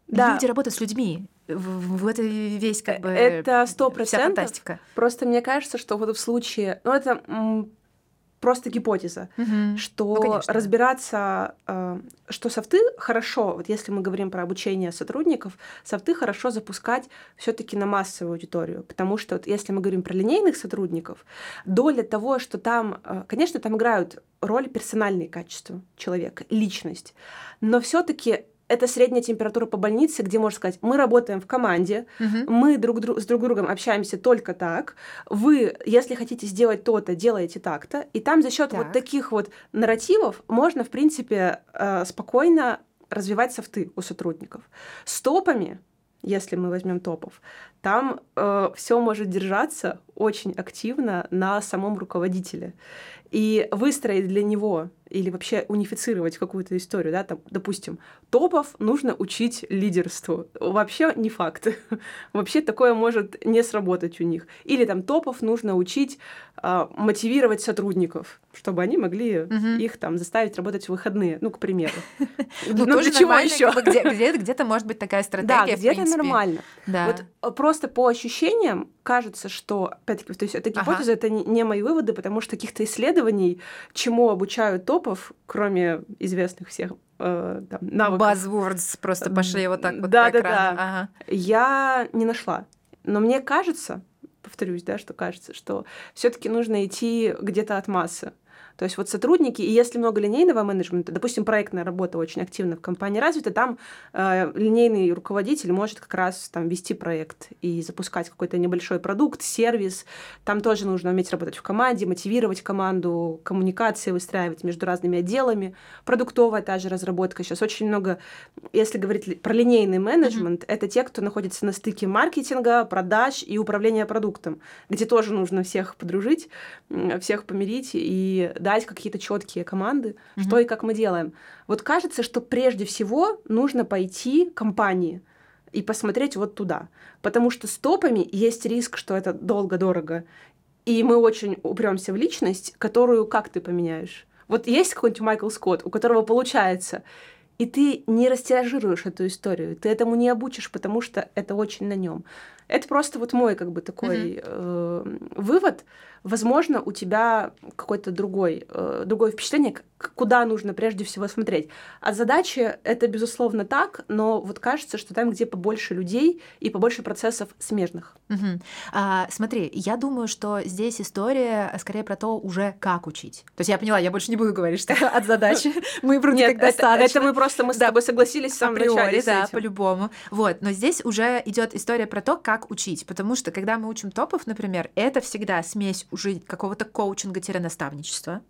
Да. Люди работают с людьми. В, в это весь как бы это сто процентов. Просто мне кажется, что вот в случае, ну это просто гипотеза, угу. что ну, разбираться, э, что софты хорошо, вот если мы говорим про обучение сотрудников, софты хорошо запускать все-таки на массовую аудиторию, потому что вот если мы говорим про линейных сотрудников, доля того, что там, э, конечно, там играют роль персональные качества человека, личность, но все-таки это средняя температура по больнице, где можно сказать, мы работаем в команде, угу. мы друг, друг с друг другом общаемся только так. Вы, если хотите сделать то-то, делаете так-то. И там за счет так. вот таких вот нарративов можно, в принципе, э, спокойно развивать софты у сотрудников. С топами, если мы возьмем топов, там э, все может держаться очень активно на самом руководителе. И выстроить для него или вообще унифицировать какую-то историю, да, там, допустим, топов нужно учить лидерству. Вообще не факт. *laughs* вообще такое может не сработать у них. Или там топов нужно учить а, мотивировать сотрудников, чтобы они могли угу. их там заставить работать в выходные, ну, к примеру. *laughs* Ну, ну для чего еще? Где-то *laughs* может быть такая стратегия, Да, где-то нормально. Вот а, просто по ощущениям кажется, что, опять-таки, то есть это гипотеза, это не мои выводы, потому что каких-то исследований, чему обучают топов, кроме известных всех э, там, навыков. Buzzwords просто пошли вот так вот да, по экрану. Да, да. Ага. Я не нашла. Но мне кажется, повторюсь, да, что кажется, что все-таки нужно идти где-то от массы. То есть вот сотрудники, и если много линейного менеджмента, допустим, проектная работа очень активно в компании развита, там э, линейный руководитель может как раз там вести проект и запускать какой-то небольшой продукт, сервис. Там тоже нужно уметь работать в команде, мотивировать команду, коммуникации выстраивать между разными отделами. Продуктовая та же разработка. Сейчас очень много, если говорить про линейный менеджмент, mm-hmm. это те, кто находится на стыке маркетинга, продаж и управления продуктом, где тоже нужно всех подружить, всех помирить и дать какие-то четкие команды, mm-hmm. что и как мы делаем. Вот кажется, что прежде всего нужно пойти компании и посмотреть вот туда. Потому что с топами есть риск, что это долго-дорого. И мы очень упремся в личность, которую как ты поменяешь? Вот есть какой-нибудь Майкл Скотт, у которого получается, и ты не растиражируешь эту историю, ты этому не обучишь, потому что это очень на нем. Это просто вот мой как бы такой mm-hmm. э, вывод. Возможно, у тебя какой-то другой, э, другое впечатление, куда нужно прежде всего смотреть. А задачи это, безусловно, так, но вот кажется, что там, где побольше людей и побольше процессов смежных. Угу. А, смотри, я думаю, что здесь история скорее про то уже, как учить. То есть я поняла, я больше не буду говорить, что от задачи *laughs* мы вроде как достаточно. Это мы просто мы с тобой согласились в самом начале Да, по-любому. Вот, но здесь уже идет история про то, как как учить, потому что когда мы учим топов, например, это всегда смесь уже какого-то коучинга-наставничества.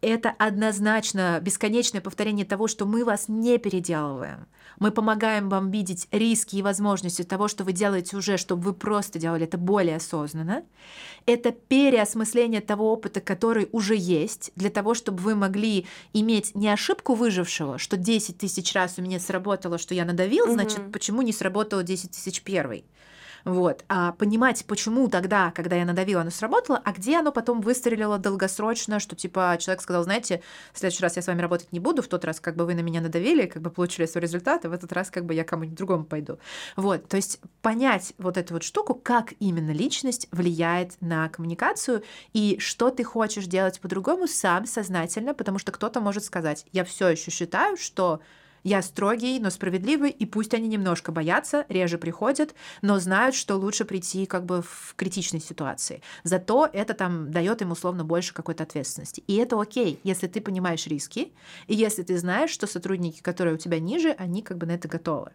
Это однозначно бесконечное повторение того, что мы вас не переделываем. Мы помогаем вам видеть риски и возможности того, что вы делаете уже, чтобы вы просто делали это более осознанно. Это переосмысление того опыта, который уже есть, для того, чтобы вы могли иметь не ошибку выжившего, что 10 тысяч раз у меня сработало, что я надавил, угу. значит, почему не сработало 10 тысяч первый? Вот. А понимать, почему тогда, когда я надавила, оно сработало, а где оно потом выстрелило долгосрочно, что типа человек сказал, знаете, в следующий раз я с вами работать не буду, в тот раз как бы вы на меня надавили, как бы получили свой результат, а в этот раз как бы я кому-нибудь другому пойду. Вот. То есть понять вот эту вот штуку, как именно личность влияет на коммуникацию и что ты хочешь делать по-другому сам сознательно, потому что кто-то может сказать, я все еще считаю, что я строгий, но справедливый, и пусть они немножко боятся, реже приходят, но знают, что лучше прийти как бы в критичной ситуации. Зато это там дает им условно больше какой-то ответственности. И это окей, если ты понимаешь риски, и если ты знаешь, что сотрудники, которые у тебя ниже, они как бы на это готовы.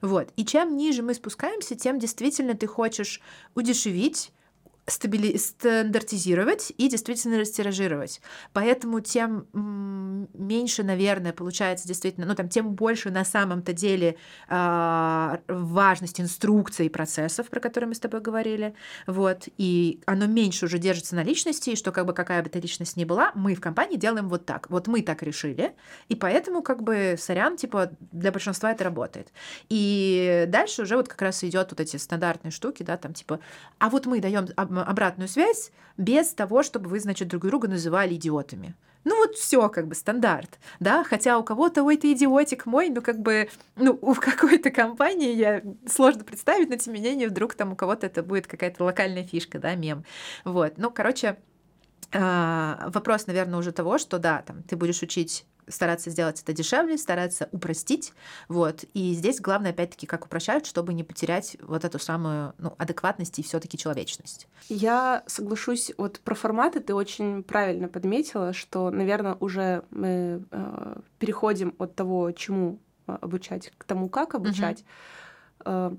Вот. И чем ниже мы спускаемся, тем действительно ты хочешь удешевить стабили... стандартизировать и действительно растиражировать. Поэтому тем меньше, наверное, получается действительно, ну там тем больше на самом-то деле э, важность инструкций и процессов, про которые мы с тобой говорили, вот, и оно меньше уже держится на личности, и что как бы какая бы эта личность ни была, мы в компании делаем вот так, вот мы так решили, и поэтому как бы сорян, типа для большинства это работает. И дальше уже вот как раз идет вот эти стандартные штуки, да, там типа, а вот мы даем обратную связь без того, чтобы вы, значит, друг друга называли идиотами. Ну вот все как бы стандарт, да, хотя у кого-то, ой, ты идиотик мой, ну как бы, ну в какой-то компании я сложно представить, но тем не менее вдруг там у кого-то это будет какая-то локальная фишка, да, мем. Вот, ну, короче, а, вопрос, наверное, уже того, что да, там ты будешь учить стараться сделать это дешевле, стараться упростить. Вот. И здесь главное, опять-таки, как упрощают, чтобы не потерять вот эту самую ну, адекватность и все таки человечность. Я соглашусь, вот про форматы ты очень правильно подметила, что, наверное, уже мы э, переходим от того, чему э, обучать, к тому, как обучать. Угу. Э,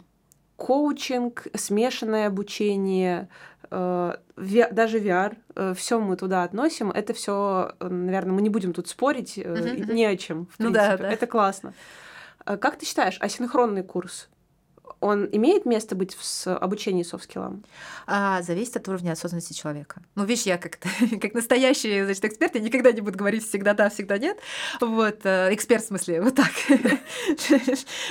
коучинг, смешанное обучение, э, даже VR, э, все мы туда относим. Это все, наверное, мы не будем тут спорить uh-huh, ни о чем. В ну принципе. да, да. Это классно. Как ты считаешь, асинхронный курс он имеет место быть в обучении софт-скиллам? А, зависит от уровня осознанности человека. Ну, видишь, я как, *laughs* как настоящий значит, эксперт, я никогда не буду говорить всегда да, всегда нет. Вот, э, эксперт в смысле, вот так. *laughs*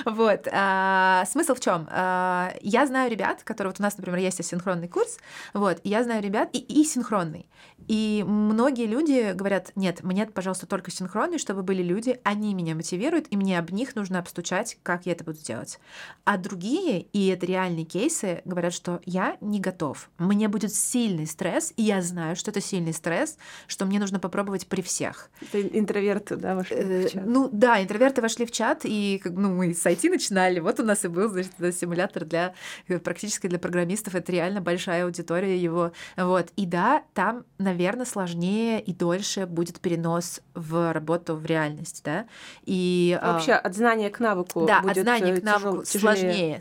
Вот. А, смысл в чем? А, я знаю ребят, которые, вот у нас, например, есть асинхронный курс, вот, я знаю ребят и, и синхронный. И многие люди говорят, нет, мне, пожалуйста, только синхронный, чтобы были люди, они меня мотивируют, и мне об них нужно обстучать, как я это буду делать. А другие, и это реальные кейсы, говорят, что я не готов. Мне будет сильный стресс, и я знаю, что это сильный стресс, что мне нужно попробовать при всех. Это интроверты, да, вошли в э, чат? Ну да, интроверты вошли в чат, и ну, мы с IT начинали, вот у нас и был, значит, симулятор для э, практически для программистов, это реально большая аудитория его. Вот. И да, там, наверное, сложнее и дольше будет перенос в работу в реальность, да. И а, вообще от знания к навыку да, будет от знания э, к навыку тяжел, сложнее, сложнее,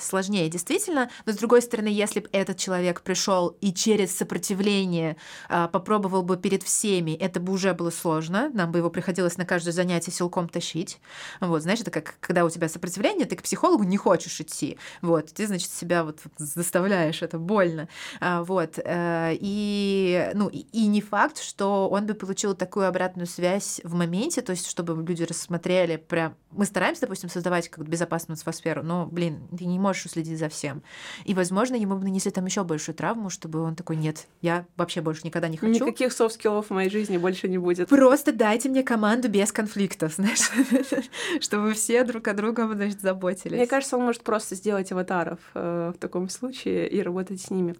действительно. Но с другой стороны, если бы этот человек пришел и через сопротивление а, попробовал бы перед всеми, это бы уже было сложно. Нам бы его приходилось на каждое занятие силком тащить. Вот, знаешь, это как когда у тебя сопротивление, ты к психологу не хочешь идти. Вот, ты, значит, себя вот заставляешь, это больно. А, вот, э, и, ну, и не факт, что он бы получил такую обратную связь в моменте, то есть чтобы люди рассмотрели прям... Мы стараемся, допустим, создавать как безопасную атмосферу, но, блин, ты не можешь уследить за всем. И, возможно, ему бы нанесли там еще большую травму, чтобы он такой, нет, я вообще больше никогда не хочу. Никаких soft skills -ов в моей жизни больше не будет. Просто дайте мне команду без конфликтов, *laughs* знаешь, *laughs* чтобы все друг о друге, значит, заботились. Мне кажется, он может просто сделать аватаров э, в таком случае и работать с ними.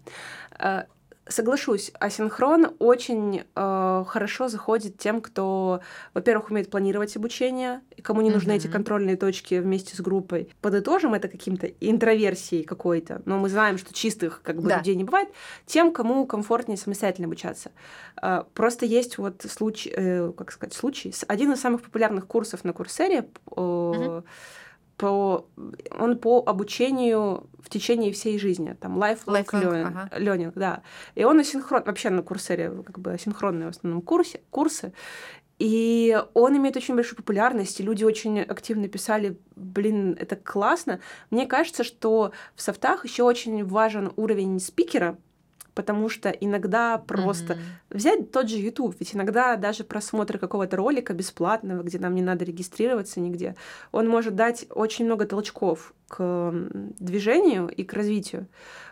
Соглашусь, асинхрон очень э, хорошо заходит тем, кто, во-первых, умеет планировать обучение, кому не нужны mm-hmm. эти контрольные точки вместе с группой. Подытожим это каким-то интроверсией какой-то, но мы знаем, что чистых как бы да. людей не бывает. Тем, кому комфортнее самостоятельно обучаться. Э, просто есть вот случай, э, как сказать, случай. Один из самых популярных курсов на Курсере. Э, mm-hmm по, он по обучению в течение всей жизни, там lifelong learning, ага. learning, да. И он асинхрон, вообще на курсере как бы асинхронные в основном курсе, курсы. И он имеет очень большую популярность, и люди очень активно писали, блин, это классно. Мне кажется, что в софтах еще очень важен уровень спикера, потому что иногда просто mm-hmm. взять тот же YouTube, ведь иногда даже просмотр какого-то ролика бесплатного, где нам не надо регистрироваться нигде, он может дать очень много толчков к движению и к развитию.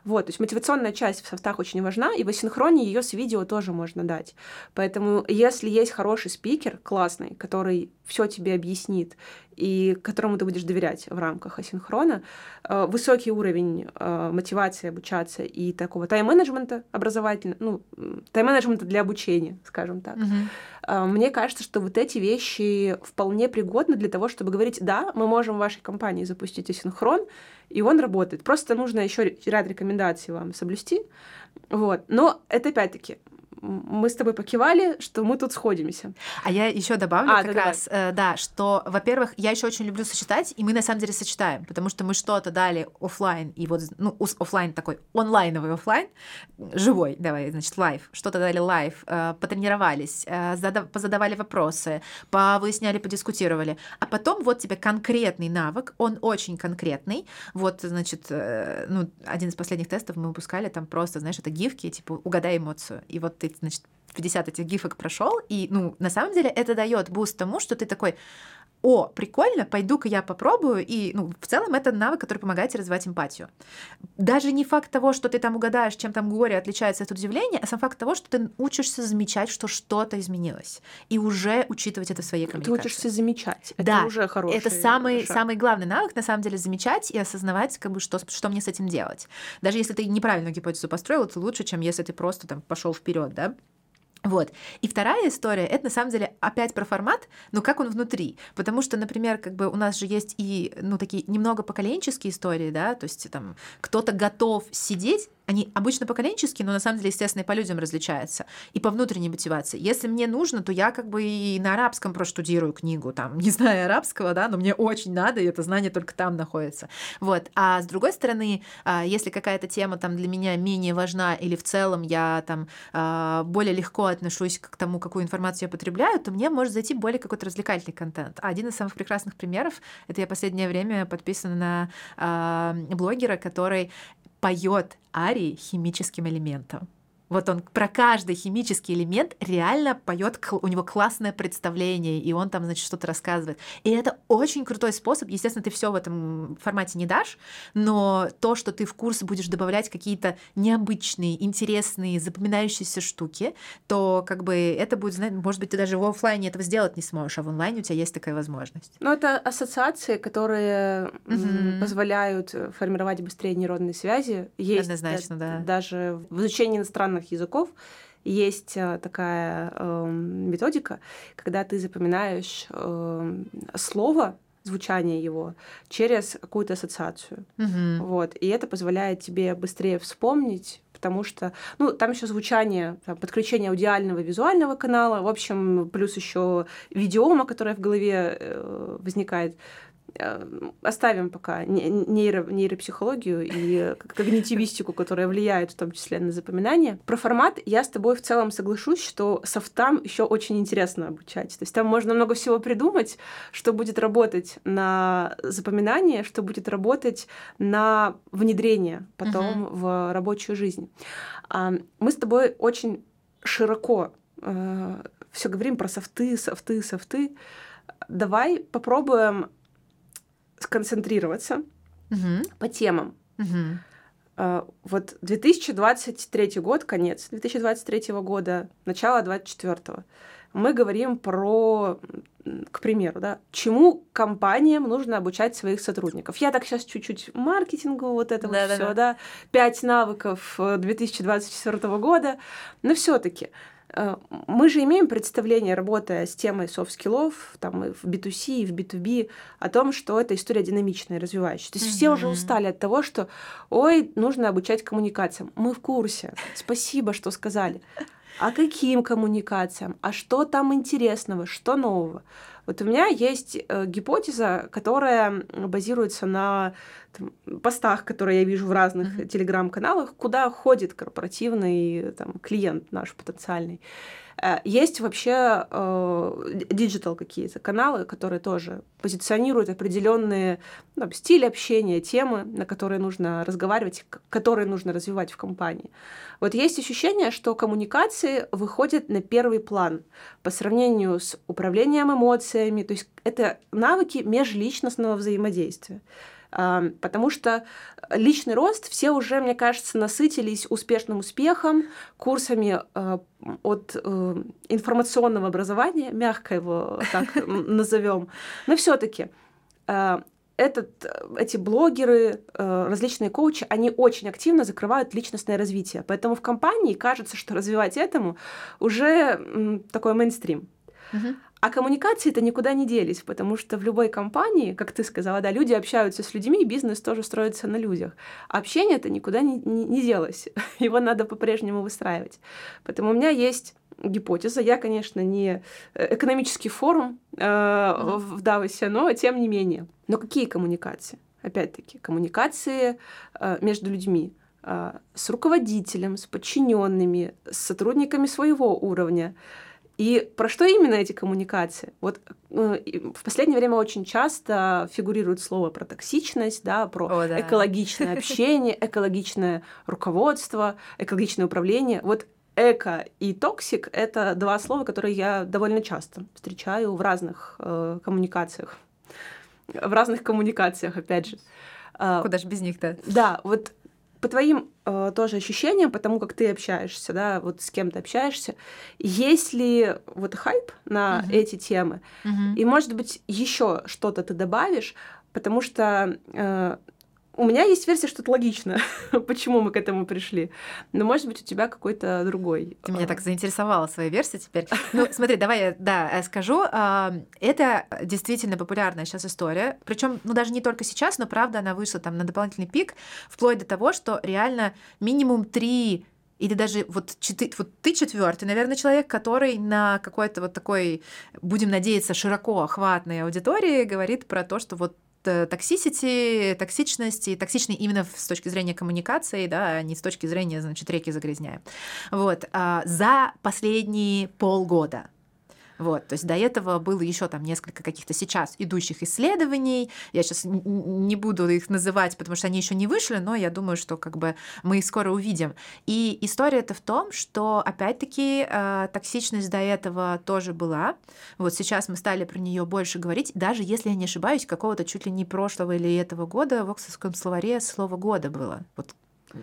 Вот, то есть мотивационная часть в софтах очень важна, и в асинхроне ее с видео тоже можно дать. Поэтому если есть хороший спикер, классный, который все тебе объяснит и которому ты будешь доверять в рамках асинхрона, э, высокий уровень э, мотивации обучаться и такого тайм-менеджмента образовательного, ну, тайм-менеджмента для обучения, скажем так. Mm-hmm. Мне кажется, что вот эти вещи вполне пригодны для того, чтобы говорить, да, мы можем в вашей компании запустить асинхрон, и он работает. Просто нужно еще ряд рекомендаций вам соблюсти. Вот. Но это опять-таки мы с тобой покивали, что мы тут сходимся. А я еще добавлю а, как да, раз, э, да, что, во-первых, я еще очень люблю сочетать, и мы на самом деле сочетаем, потому что мы что-то дали офлайн и вот, ну, офлайн такой, онлайновый офлайн, живой, давай, значит, live, что-то дали live, э, потренировались, э, задав, позадавали вопросы, повыясняли, подискутировали, а потом вот тебе конкретный навык, он очень конкретный, вот, значит, э, ну, один из последних тестов мы выпускали, там просто, знаешь, это гифки, типа, угадай эмоцию, и вот ты значит, 50 этих гифок прошел, и, ну, на самом деле это дает буст тому, что ты такой, о, прикольно, пойду-ка я попробую, и, ну, в целом это навык, который помогает тебе развивать эмпатию. Даже не факт того, что ты там угадаешь, чем там горе отличается от удивления, а сам факт того, что ты учишься замечать, что что-то изменилось, и уже учитывать это в своей коммуникации. Ты учишься замечать, это да, уже хороший это самый, шаг. самый главный навык, на самом деле, замечать и осознавать, как бы, что, что мне с этим делать. Даже если ты неправильную гипотезу построил, это лучше, чем если ты просто там пошел вперед, да, вот. И вторая история, это на самом деле опять про формат, но как он внутри. Потому что, например, как бы у нас же есть и, ну, такие немного поколенческие истории, да, то есть там кто-то готов сидеть они обычно поколенческие, но на самом деле, естественно, и по людям различаются, и по внутренней мотивации. Если мне нужно, то я как бы и на арабском проштудирую книгу, там, *laughs* не знаю арабского, да, но мне очень надо, и это знание только там находится. Вот. А с другой стороны, а, если какая-то тема там для меня менее важна, или в целом я там а, более легко отношусь к тому, какую информацию я потребляю, то мне может зайти более какой-то развлекательный контент. Один из самых прекрасных примеров, это я последнее время подписана на а, блогера, который поет арии химическим элементом. Вот он про каждый химический элемент реально поет, у него классное представление, и он там, значит, что-то рассказывает. И это очень крутой способ. Естественно, ты все в этом формате не дашь, но то, что ты в курс будешь добавлять какие-то необычные, интересные, запоминающиеся штуки, то как бы это будет, знаете, может быть, ты даже в офлайне этого сделать не сможешь, а в онлайне у тебя есть такая возможность. Ну, это ассоциации, которые mm-hmm. позволяют формировать быстрее нейронные связи. Есть Однозначно, да. Даже в изучении иностранных иностранных языков есть э, такая э, методика, когда ты запоминаешь э, слово, звучание его через какую-то ассоциацию. Mm-hmm. Вот. И это позволяет тебе быстрее вспомнить, потому что, ну, там еще звучание, там, подключение аудиального и визуального канала, в общем, плюс еще видеома, которая в голове э, возникает. Э, оставим пока нейро, нейропсихологию и *laughs* когнитивистику, которая влияет в том числе на запоминание. Про формат я с тобой в целом соглашусь, что софтам еще очень интересно обучать. То есть там можно много всего придумать, что будет работать на запоминание, что будет работать на внедрение потом uh-huh. в рабочую жизнь. А, мы с тобой очень широко э, все говорим про софты, софты, софты. Давай попробуем сконцентрироваться угу. по темам. Угу. Вот 2023 год, конец 2023 года, начало 2024. Мы говорим про, к примеру, да, чему компаниям нужно обучать своих сотрудников. Я так сейчас чуть-чуть маркетингу вот это да, вот все, да, пять навыков 2024 э, года, но все-таки мы же имеем представление, работая с темой soft skills -ов, там и в B2C, и в B2B, о том, что это история динамичная, развивающая. То есть mm-hmm. все уже устали от того, что, ой, нужно обучать коммуникациям. Мы в курсе. Спасибо, что сказали. А каким коммуникациям? А что там интересного? Что нового? Вот у меня есть э, гипотеза, которая базируется на там, постах, которые я вижу в разных mm-hmm. телеграм-каналах, куда ходит корпоративный там, клиент наш потенциальный. Э, есть вообще digital э, какие-то каналы, которые тоже позиционируют определенные ну, стили общения, темы, на которые нужно разговаривать, которые нужно развивать в компании. Вот есть ощущение, что коммуникации выходят на первый план по сравнению с управлением эмоциями, то есть это навыки межличностного взаимодействия потому что личный рост все уже, мне кажется, насытились успешным успехом, курсами э, от э, информационного образования, мягко его так назовем. Но все-таки э, этот, эти блогеры, различные коучи, они очень активно закрывают личностное развитие. Поэтому в компании кажется, что развивать этому уже такой мейнстрим. Uh-huh. А коммуникации-то никуда не делись, потому что в любой компании, как ты сказала, да, люди общаются с людьми, и бизнес тоже строится на людях. А общение-то никуда не, не, не делось. *laughs* Его надо по-прежнему выстраивать. Поэтому у меня есть гипотеза. Я, конечно, не э, экономический форум э, mm-hmm. в Давосе, но тем не менее. Но какие коммуникации? Опять-таки, коммуникации э, между людьми э, с руководителем, с подчиненными, с сотрудниками своего уровня. И про что именно эти коммуникации? Вот э, в последнее время очень часто фигурирует слово про токсичность, да, про О, да. экологичное *laughs* общение, экологичное руководство, экологичное управление. Вот эко и токсик — это два слова, которые я довольно часто встречаю в разных э, коммуникациях. В разных коммуникациях, опять же. А, Куда же без них-то? Да, вот по твоим э, тоже ощущениям, потому как ты общаешься, да, вот с кем ты общаешься, есть ли вот хайп на uh-huh. эти темы? Uh-huh. И, может быть, еще что-то ты добавишь, потому что э, у меня есть версия, что это логично, *laughs* почему мы к этому пришли. Но, может быть, у тебя какой-то другой. Ты меня а. так заинтересовала своей версией теперь. Ну, смотри, давай я да, скажу. А, это действительно популярная сейчас история. Причем, ну, даже не только сейчас, но правда, она вышла там на дополнительный пик, вплоть до того, что реально минимум три или даже вот, четы, вот ты четвертый, наверное, человек, который на какой-то вот такой, будем надеяться, широко охватной аудитории говорит про то, что вот toxicity, токсичность, и токсичный именно с точки зрения коммуникации, да, а не с точки зрения, значит, реки загрязняем. Вот. А за последние полгода вот, то есть до этого было еще там несколько каких-то сейчас идущих исследований. Я сейчас не буду их называть, потому что они еще не вышли, но я думаю, что как бы мы их скоро увидим. И история это в том, что опять-таки э, токсичность до этого тоже была. Вот сейчас мы стали про нее больше говорить, даже если я не ошибаюсь, какого-то чуть ли не прошлого или этого года в Оксфордском словаре слово года было. Вот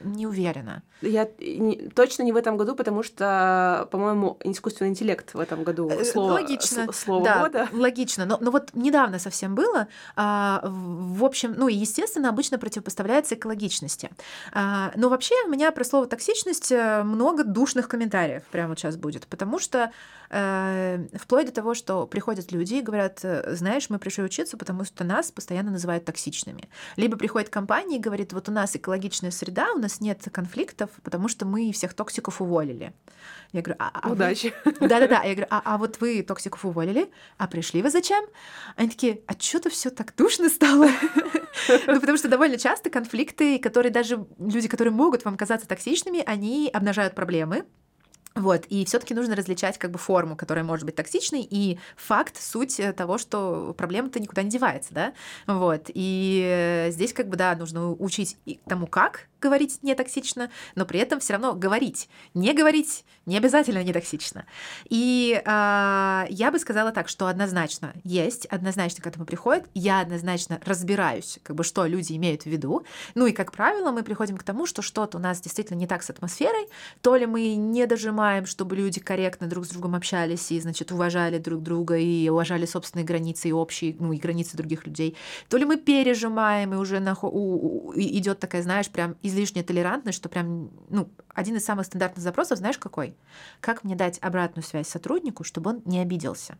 не уверена. Я не, точно не в этом году, потому что, по-моему, искусственный интеллект в этом году э, слово, логично. слово да, года. Логично. Но, но вот недавно совсем было. А, в общем, ну и естественно, обычно противопоставляется экологичности. А, но вообще у меня про слово токсичность э, много душных комментариев прямо вот сейчас будет, потому что э, вплоть до того, что приходят люди и говорят, знаешь, мы пришли учиться, потому что нас постоянно называют токсичными. Либо приходит компания и говорит, вот у нас экологичная среда, у нас нет конфликтов, потому что мы всех токсиков уволили. Я говорю, а, а удачи. Да-да-да. Я говорю, а, а вот вы токсиков уволили, а пришли вы зачем? Они такие, а что-то все так душно стало. *laughs* Ну, потому что довольно часто конфликты, которые даже люди, которые могут вам казаться токсичными, они обнажают проблемы, вот, и все-таки нужно различать как бы форму, которая может быть токсичной, и факт, суть того, что проблема-то никуда не девается, да, вот, и здесь как бы, да, нужно учить тому, как говорить не токсично, но при этом все равно говорить. Не говорить не обязательно не токсично. И э, я бы сказала так, что однозначно есть, однозначно к этому приходит, я однозначно разбираюсь, как бы, что люди имеют в виду. Ну и, как правило, мы приходим к тому, что что-то у нас действительно не так с атмосферой, то ли мы не дожимаем, чтобы люди корректно друг с другом общались и, значит, уважали друг друга и уважали собственные границы и общие, ну и границы других людей, то ли мы пережимаем и уже нахо... идет такая, знаешь, прям из излишняя толерантность, что прям, ну, один из самых стандартных запросов, знаешь, какой? Как мне дать обратную связь сотруднику, чтобы он не обиделся?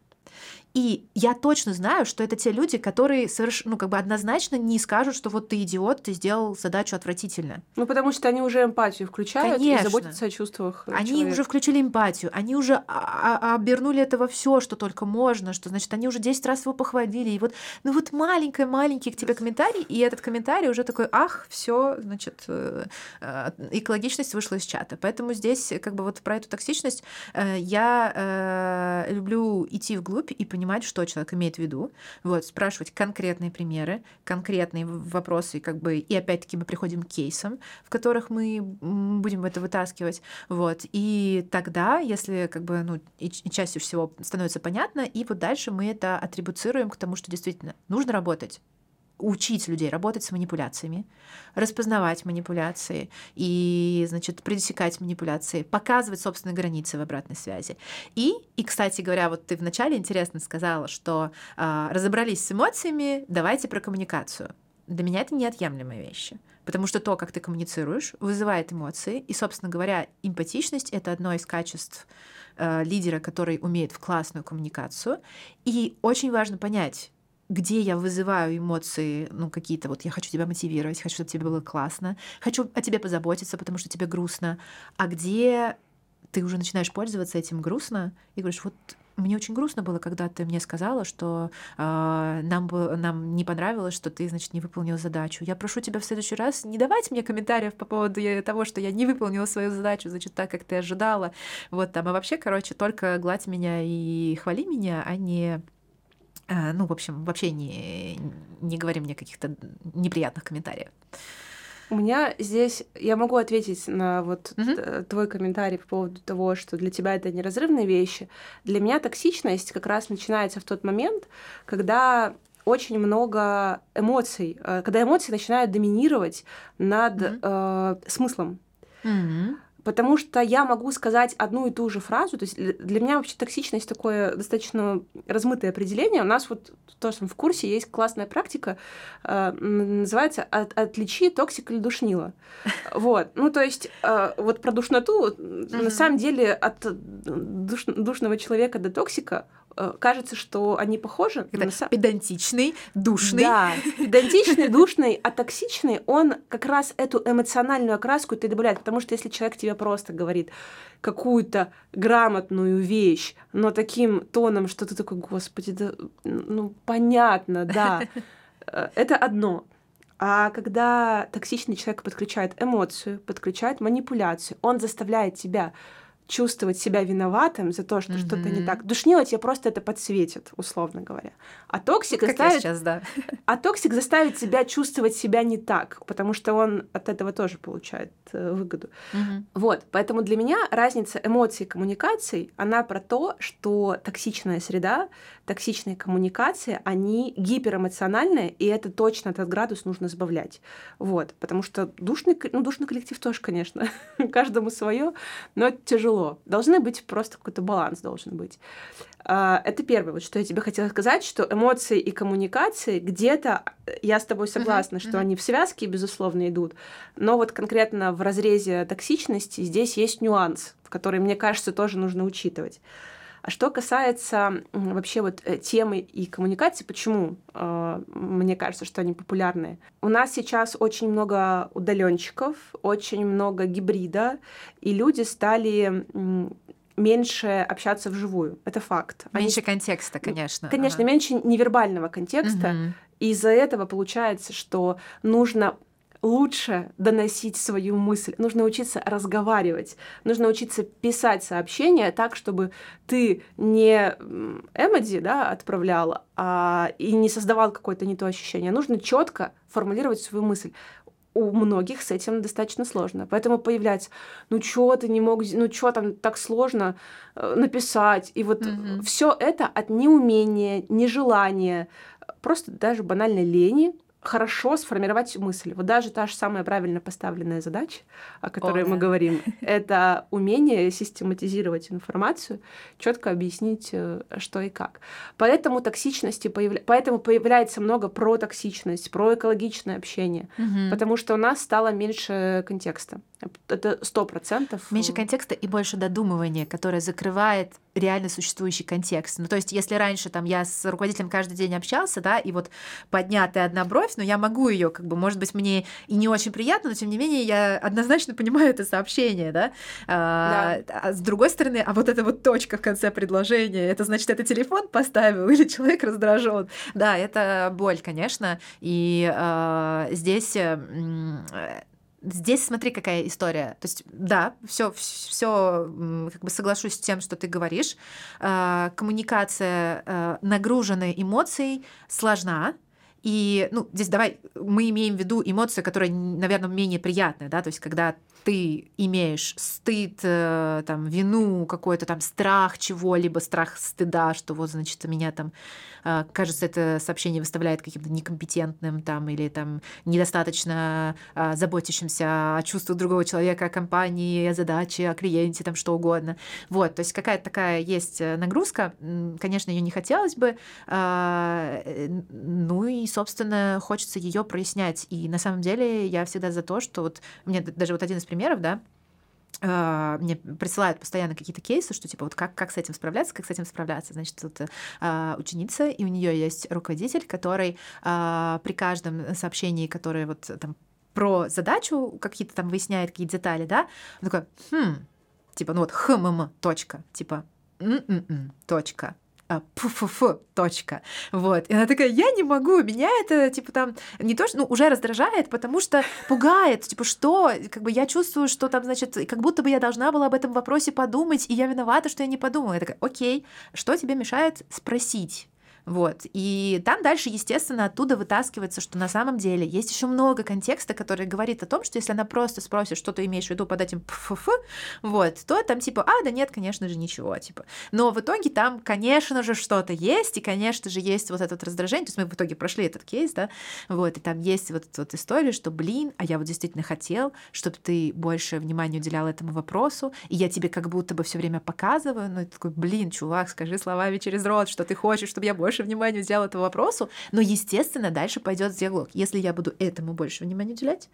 И я точно знаю, что это те люди, которые соверш... ну, как бы однозначно не скажут, что вот ты идиот, ты сделал задачу отвратительно. Ну, потому что они уже эмпатию включают Конечно. и заботятся о чувствах. Они человека. уже включили эмпатию, они уже обернули это во все, что только можно, что значит, они уже 10 раз его похвалили. И вот, ну вот маленький-маленький к тебе комментарий, и этот комментарий уже такой, ах, все, значит, э, э, экологичность вышла из чата. Поэтому здесь, как бы вот про эту токсичность, э, я люблю идти вглубь и понимать, что человек имеет в виду, вот, спрашивать конкретные примеры, конкретные вопросы, как бы, и опять-таки мы приходим к кейсам, в которых мы будем это вытаскивать, вот, и тогда, если, как бы, ну, и, и чаще всего становится понятно, и вот дальше мы это атрибуцируем к тому, что действительно нужно работать, учить людей работать с манипуляциями, распознавать манипуляции и, значит, пресекать манипуляции, показывать собственные границы в обратной связи. И, и кстати говоря, вот ты вначале интересно сказала, что э, разобрались с эмоциями, давайте про коммуникацию. Для меня это неотъемлемые вещи. Потому что то, как ты коммуницируешь, вызывает эмоции. И, собственно говоря, эмпатичность — это одно из качеств э, лидера, который умеет в классную коммуникацию. И очень важно понять, где я вызываю эмоции, ну, какие-то вот я хочу тебя мотивировать, хочу, чтобы тебе было классно, хочу о тебе позаботиться, потому что тебе грустно, а где ты уже начинаешь пользоваться этим грустно и говоришь, вот мне очень грустно было, когда ты мне сказала, что э, нам, бы, нам не понравилось, что ты, значит, не выполнил задачу. Я прошу тебя в следующий раз не давать мне комментариев по поводу того, что я не выполнила свою задачу, значит, так, как ты ожидала. Вот там, а вообще, короче, только гладь меня и хвали меня, а не ну, в общем, вообще не, не говори мне каких-то неприятных комментариев. У меня здесь, я могу ответить на вот угу. твой комментарий по поводу того, что для тебя это неразрывные вещи. Для меня токсичность как раз начинается в тот момент, когда очень много эмоций, э, когда эмоции начинают доминировать над mm э, смыслом. Mm-hmm. Потому что я могу сказать одну и ту же фразу. То есть для меня вообще токсичность такое достаточно размытое определение. У нас вот тоже в курсе есть классная практика, э, называется от, «Отличи токсик или душнила». Вот. Ну, то есть э, вот про душноту, на самом деле от душ, душного человека до токсика кажется, что они похожи. Это на... Педантичный, душный. Да, педантичный, душный, а токсичный, он как раз эту эмоциональную окраску ты добавляет, потому что если человек тебе просто говорит какую-то грамотную вещь, но таким тоном, что ты такой, господи, да, ну понятно, да, *laughs* э, это одно. А когда токсичный человек подключает эмоцию, подключает манипуляцию, он заставляет тебя чувствовать себя виноватым за то, что mm-hmm. что-то не так. Душнило тебе просто это подсветит, условно говоря. А токсик ну, заставит... сейчас, да. *laughs* А токсик заставит тебя чувствовать себя не так, потому что он от этого тоже получает э, выгоду. Mm-hmm. Вот, поэтому для меня разница эмоций и коммуникаций, она про то, что токсичная среда, токсичные коммуникации, они гиперэмоциональные, и это точно этот градус нужно сбавлять. Вот, потому что душный, ну, душный коллектив тоже, конечно, *laughs* каждому свое, но это тяжело тяжело. Должны быть просто какой-то баланс должен быть. А, это первое, вот что я тебе хотела сказать, что эмоции и коммуникации где-то, я с тобой согласна, uh-huh, что uh-huh. они в связке, безусловно, идут, но вот конкретно в разрезе токсичности здесь есть нюанс, который, мне кажется, тоже нужно учитывать. А что касается вообще вот э, темы и коммуникации, почему э, мне кажется, что они популярны? У нас сейчас очень много удаленщиков, очень много гибрида, и люди стали меньше общаться вживую. Это факт. Меньше Они... контекста, конечно. Конечно, ага. меньше невербального контекста. Угу. И из-за этого получается, что нужно лучше доносить свою мысль, нужно учиться разговаривать, нужно учиться писать сообщения так, чтобы ты не эмодзи да, отправлял а, и не создавал какое-то не то ощущение. Нужно четко формулировать свою мысль у многих с этим достаточно сложно. Поэтому появляется, ну что ты не мог, ну что там так сложно э, написать. И вот mm-hmm. все это от неумения, нежелания, просто даже банальной лени хорошо сформировать мысль. Вот даже та же самая правильно поставленная задача, о которой о, мы да. говорим, *laughs* это умение систематизировать информацию, четко объяснить, э, что и как. Поэтому токсичности появля... поэтому появляется много про токсичность, про экологичное общение, угу. потому что у нас стало меньше контекста. Это сто процентов. Меньше контекста и больше додумывания, которое закрывает реально существующий контекст. Ну, то есть, если раньше там я с руководителем каждый день общался, да, и вот поднятая одна бровь, но я могу ее, как бы, может быть, мне и не очень приятно, но тем не менее я однозначно понимаю это сообщение, да. А, да. А с другой стороны, а вот эта вот точка в конце предложения, это значит, это телефон поставил или человек раздражен. Да, это боль, конечно. И а, здесь Здесь смотри, какая история. То есть, да, все, все, как бы соглашусь с тем, что ты говоришь. А, коммуникация а, нагруженная эмоцией сложна, и, ну, здесь давай, мы имеем в виду эмоции, которые, наверное, менее приятные, да, то есть когда ты имеешь стыд, э, там, вину, какой-то там страх чего-либо, страх стыда, что вот, значит, меня там, кажется, это сообщение выставляет каким-то некомпетентным там или там недостаточно э, заботящимся о чувствах другого человека, о компании, о задаче, о клиенте, там, что угодно. Вот, то есть какая-то такая есть нагрузка, конечно, ее не хотелось бы, ну и, собственно, хочется ее прояснять. И на самом деле я всегда за то, что вот мне даже вот один из примеров, да, а, мне присылают постоянно какие-то кейсы, что типа вот как, как с этим справляться, как с этим справляться. Значит, тут а, ученица, и у нее есть руководитель, который а, при каждом сообщении, которое вот там про задачу какие-то там выясняет какие-то детали, да, он такой, хм, типа, ну вот, хмм, точка, типа, м-м-м, точка, пф-ф-ф, точка. Вот. И она такая, я не могу, меня это, типа, там, не то, что, ну, уже раздражает, потому что пугает, типа, что, как бы я чувствую, что там, значит, как будто бы я должна была об этом вопросе подумать, и я виновата, что я не подумала. Я такая, окей, что тебе мешает спросить? Вот. И там дальше, естественно, оттуда вытаскивается, что на самом деле есть еще много контекста, который говорит о том, что если она просто спросит, что ты имеешь в виду под этим пф вот, то там типа, а, да нет, конечно же, ничего, типа. Но в итоге там, конечно же, что-то есть, и, конечно же, есть вот это вот раздражение. То есть мы в итоге прошли этот кейс, да, вот, и там есть вот эта вот история, что, блин, а я вот действительно хотел, чтобы ты больше внимания уделял этому вопросу, и я тебе как будто бы все время показываю, ну, и такой, блин, чувак, скажи словами через рот, что ты хочешь, чтобы я больше больше внимания уделял этому вопросу, но, естественно, дальше пойдет диалог. Если я буду этому больше внимания уделять,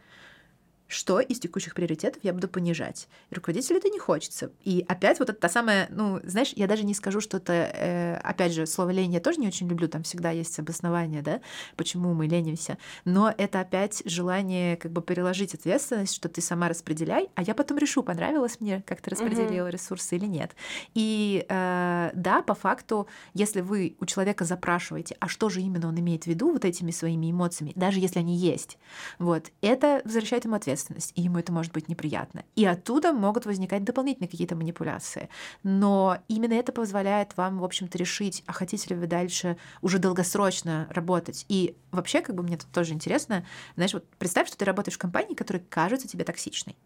что из текущих приоритетов я буду понижать. И руководителю это не хочется. И опять вот это та самая, ну, знаешь, я даже не скажу, что это, э, опять же, слово лень я тоже не очень люблю, там всегда есть обоснование, да, почему мы ленимся, но это опять желание как бы переложить ответственность, что ты сама распределяй, а я потом решу, понравилось мне, как ты распределила mm-hmm. ресурсы или нет. И э, да, по факту, если вы у человека запрашиваете, а что же именно он имеет в виду вот этими своими эмоциями, даже если они есть, вот, это возвращает ему ответственность ответственность, и ему это может быть неприятно. И оттуда могут возникать дополнительные какие-то манипуляции. Но именно это позволяет вам, в общем-то, решить, а хотите ли вы дальше уже долгосрочно работать. И вообще, как бы мне тут тоже интересно, знаешь, вот представь, что ты работаешь в компании, которая кажется тебе токсичной.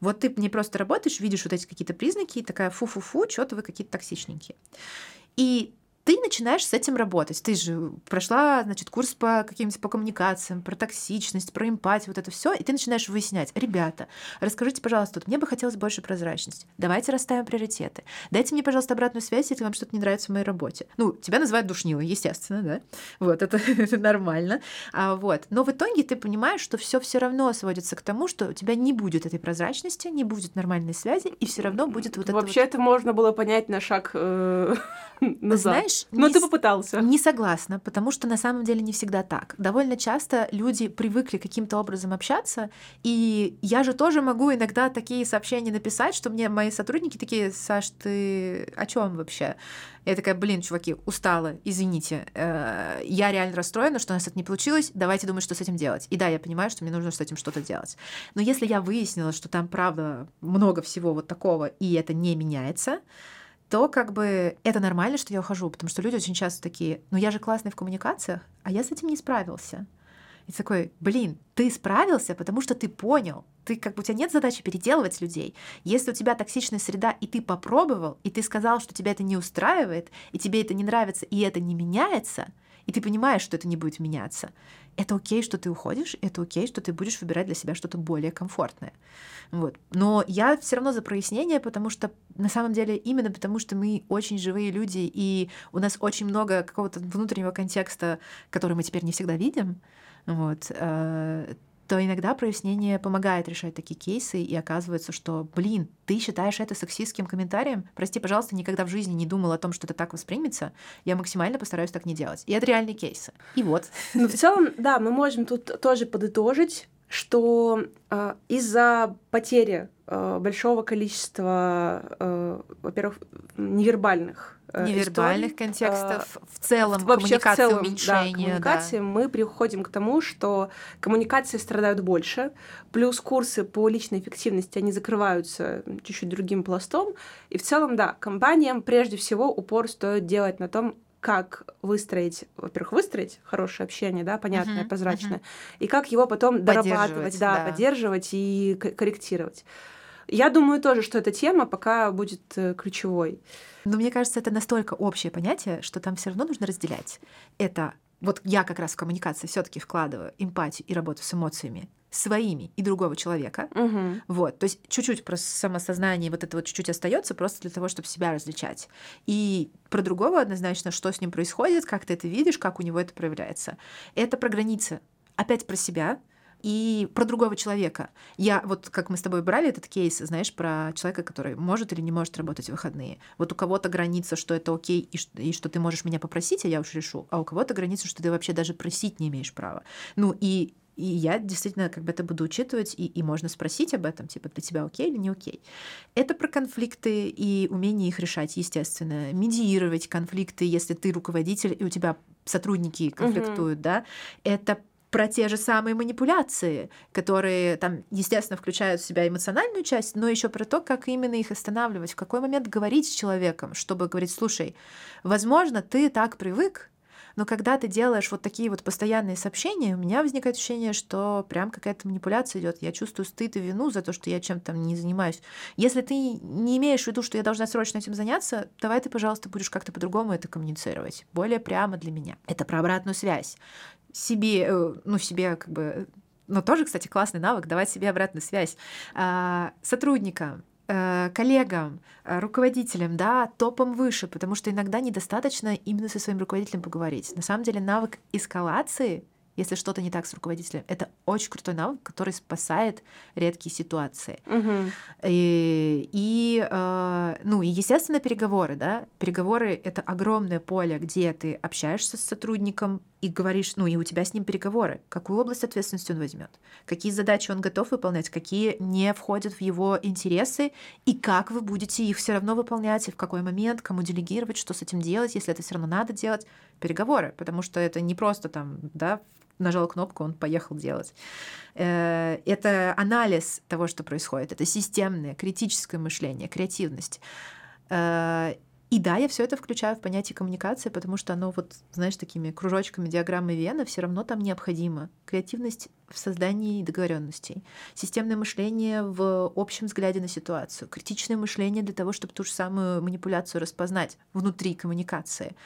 Вот ты не просто работаешь, видишь вот эти какие-то признаки, и такая фу-фу-фу, что-то вы какие-то токсичненькие. И ты начинаешь с этим работать. Ты же прошла, значит, курс по каким-нибудь по коммуникациям, про токсичность, про эмпатию, вот это все, и ты начинаешь выяснять, ребята, расскажите, пожалуйста, вот мне бы хотелось больше прозрачности. Давайте расставим приоритеты. Дайте мне, пожалуйста, обратную связь, если вам что-то не нравится в моей работе. Ну, тебя называют душнилой, естественно, да? Вот, это, *laughs* это нормально. А, вот. Но в итоге ты понимаешь, что все все равно сводится к тому, что у тебя не будет этой прозрачности, не будет нормальной связи, и все равно будет вот это. Вообще вот... это можно было понять на шаг э, *laughs* назад. Знаешь, знаешь... Но не, ты попытался. Не согласна, потому что на самом деле не всегда так. Довольно часто люди привыкли каким-то образом общаться, и я же тоже могу иногда такие сообщения написать, что мне мои сотрудники такие, Саш, ты о чем вообще? Я такая, блин, чуваки, устала, извините. Э, я реально расстроена, что у нас это не получилось. Давайте думать, что с этим делать. И да, я понимаю, что мне нужно с этим что-то делать. Но если я выяснила, что там, правда, много всего вот такого, и это не меняется, то как бы это нормально, что я ухожу, потому что люди очень часто такие, ну я же классный в коммуникациях, а я с этим не справился. И такой, блин, ты справился, потому что ты понял. Ты как бы у тебя нет задачи переделывать людей. Если у тебя токсичная среда, и ты попробовал, и ты сказал, что тебя это не устраивает, и тебе это не нравится, и это не меняется, и ты понимаешь, что это не будет меняться, это окей, что ты уходишь, это окей, что ты будешь выбирать для себя что-то более комфортное. Вот. Но я все равно за прояснение, потому что на самом деле именно потому, что мы очень живые люди, и у нас очень много какого-то внутреннего контекста, который мы теперь не всегда видим, вот, э, то иногда прояснение помогает решать такие кейсы, и оказывается, что, блин, ты считаешь это сексистским комментарием? Прости, пожалуйста, никогда в жизни не думал о том, что это так воспримется. Я максимально постараюсь так не делать. И это реальные кейсы. И вот. Ну, в целом, да, мы можем тут тоже подытожить, что э, из-за потери э, большого количества, э, во-первых, невербальных э, невербальных историй, контекстов, э, в целом вообще коммуникации, в целом, уменьшения, да, коммуникации, да. мы приходим к тому, что коммуникации страдают больше, плюс курсы по личной эффективности, они закрываются чуть-чуть другим пластом, и в целом, да, компаниям прежде всего упор стоит делать на том, как выстроить, во-первых, выстроить хорошее общение, да, понятное, uh-huh, прозрачное, uh-huh. и как его потом дорабатывать, да, да, поддерживать и корректировать. Я думаю тоже, что эта тема пока будет э, ключевой. Но мне кажется, это настолько общее понятие, что там все равно нужно разделять. Это вот я как раз в коммуникации все-таки вкладываю эмпатию и работу с эмоциями своими и другого человека. Угу. Вот, то есть чуть-чуть про самосознание вот это вот чуть-чуть остается просто для того, чтобы себя различать. И про другого однозначно, что с ним происходит, как ты это видишь, как у него это проявляется. Это про границы. Опять про себя, и про другого человека. Я вот, как мы с тобой брали этот кейс, знаешь, про человека, который может или не может работать в выходные. Вот у кого-то граница, что это окей, и что, и что ты можешь меня попросить, а я уж решу, а у кого-то граница, что ты вообще даже просить не имеешь права. Ну и и я действительно как бы это буду учитывать, и, и можно спросить об этом, типа, для тебя окей или не окей. Это про конфликты и умение их решать, естественно. Медиировать конфликты, если ты руководитель, и у тебя сотрудники конфликтуют, угу. да. Это про те же самые манипуляции, которые там, естественно, включают в себя эмоциональную часть, но еще про то, как именно их останавливать, в какой момент говорить с человеком, чтобы говорить, слушай, возможно, ты так привык, но когда ты делаешь вот такие вот постоянные сообщения, у меня возникает ощущение, что прям какая-то манипуляция идет. Я чувствую стыд и вину за то, что я чем-то не занимаюсь. Если ты не имеешь в виду, что я должна срочно этим заняться, давай ты, пожалуйста, будешь как-то по-другому это коммуницировать. Более прямо для меня. Это про обратную связь. Себе, э, ну, себе как бы но тоже, кстати, классный навык давать себе обратную связь. А, сотрудникам, Э, коллегам, э, руководителям, да, топом выше, потому что иногда недостаточно именно со своим руководителем поговорить. На самом деле навык эскалации если что-то не так с руководителем. Это очень крутой навык, который спасает редкие ситуации. Угу. И, и э, ну, и, естественно, переговоры, да. Переговоры — это огромное поле, где ты общаешься с сотрудником и говоришь, ну, и у тебя с ним переговоры. Какую область ответственности он возьмет, какие задачи он готов выполнять, какие не входят в его интересы, и как вы будете их все равно выполнять, и в какой момент, кому делегировать, что с этим делать, если это все равно надо делать. Переговоры, потому что это не просто там, да, нажал кнопку, он поехал делать. Э, это анализ того, что происходит, это системное, критическое мышление, креативность. И да, я все это включаю в понятие коммуникации, потому что оно вот, знаешь, такими кружочками, диаграммой Вена все равно там необходимо. Креативность в создании договоренностей, системное мышление в общем взгляде на ситуацию, критичное мышление для того, чтобы ту же самую манипуляцию распознать внутри коммуникации.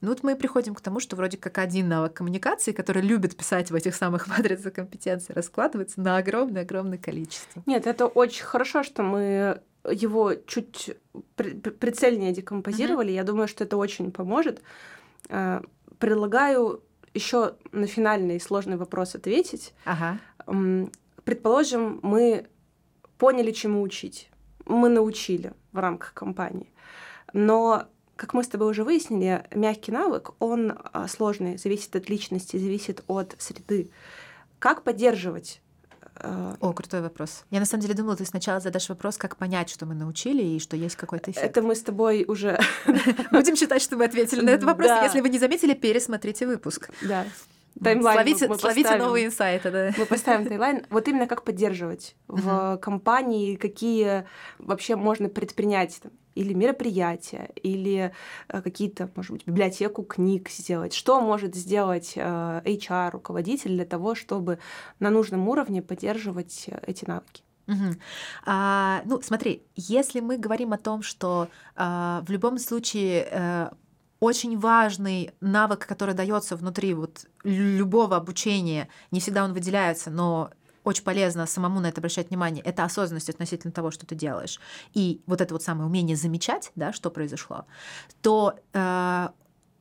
Ну вот мы приходим к тому, что вроде как один навык коммуникации, который любит писать в этих самых *laughs* матрицах компетенций, раскладывается на огромное-огромное количество. Нет, это очень хорошо, что мы его чуть прицельнее декомпозировали. Mm-hmm. Я думаю, что это очень поможет. Э, предлагаю еще на финальный сложный вопрос ответить. Ага. Предположим, мы поняли, чему учить. Мы научили в рамках компании. Но, как мы с тобой уже выяснили, мягкий навык, он а, сложный, зависит от личности, зависит от среды. Как поддерживать О, крутой вопрос. Я на самом деле думала, ты сначала задашь вопрос, как понять, что мы научили и что есть какой-то эффект. Это мы с тобой уже... *laughs* Будем считать, что мы ответили на этот вопрос. Если вы не заметили, пересмотрите выпуск. Да. Таймлайн словите, мы, словите новые инсайты, да. Мы поставим *laughs* таймлайн. Вот именно как поддерживать в компании, какие вообще можно предпринять там, или мероприятия, или э, какие-то, может быть, библиотеку книг сделать. Что может сделать э, HR-руководитель для того, чтобы на нужном уровне поддерживать э, эти навыки? Угу. А, ну, смотри, если мы говорим о том, что а, в любом случае а, очень важный навык, который дается внутри вот любого обучения, не всегда он выделяется, но очень полезно самому на это обращать внимание, это осознанность относительно того, что ты делаешь, и вот это вот самое умение замечать, да, что произошло, то э,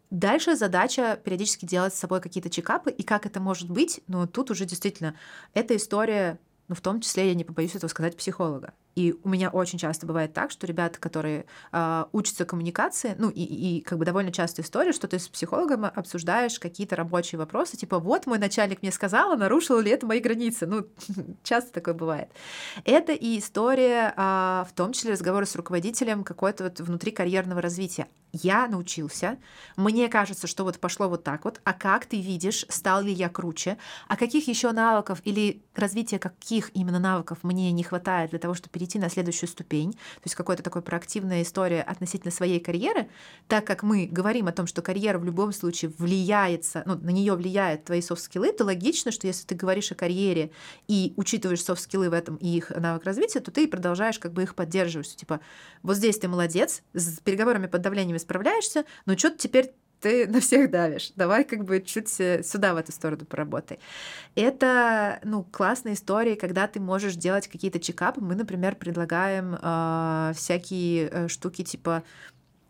Дальше задача периодически делать с собой какие-то чекапы, и как это может быть, ну, тут уже действительно, эта история, ну, в том числе, я не побоюсь этого сказать, психолога. И у меня очень часто бывает так, что ребята, которые э, учатся коммуникации, ну и, и как бы довольно частая история, что ты с психологом обсуждаешь какие-то рабочие вопросы, типа вот мой начальник мне сказала, нарушил ли это мои границы. Ну, *laughs* часто такое бывает. Это и история, э, в том числе разговоры с руководителем какой-то вот внутри карьерного развития. Я научился, мне кажется, что вот пошло вот так вот, а как ты видишь, стал ли я круче, а каких еще навыков или развития каких именно навыков мне не хватает для того, чтобы перейти перейти на следующую ступень, то есть какая-то такая проактивная история относительно своей карьеры, так как мы говорим о том, что карьера в любом случае влияется, ну, на нее влияют твои софт-скиллы, то логично, что если ты говоришь о карьере и учитываешь софт-скиллы в этом и их навык развития, то ты продолжаешь как бы их поддерживать. Типа, вот здесь ты молодец, с переговорами под давлением справляешься, но что-то теперь ты на всех давишь. Давай как бы чуть э, сюда, в эту сторону поработай. Это, ну, классная история, когда ты можешь делать какие-то чекапы. Мы, например, предлагаем э, всякие штуки типа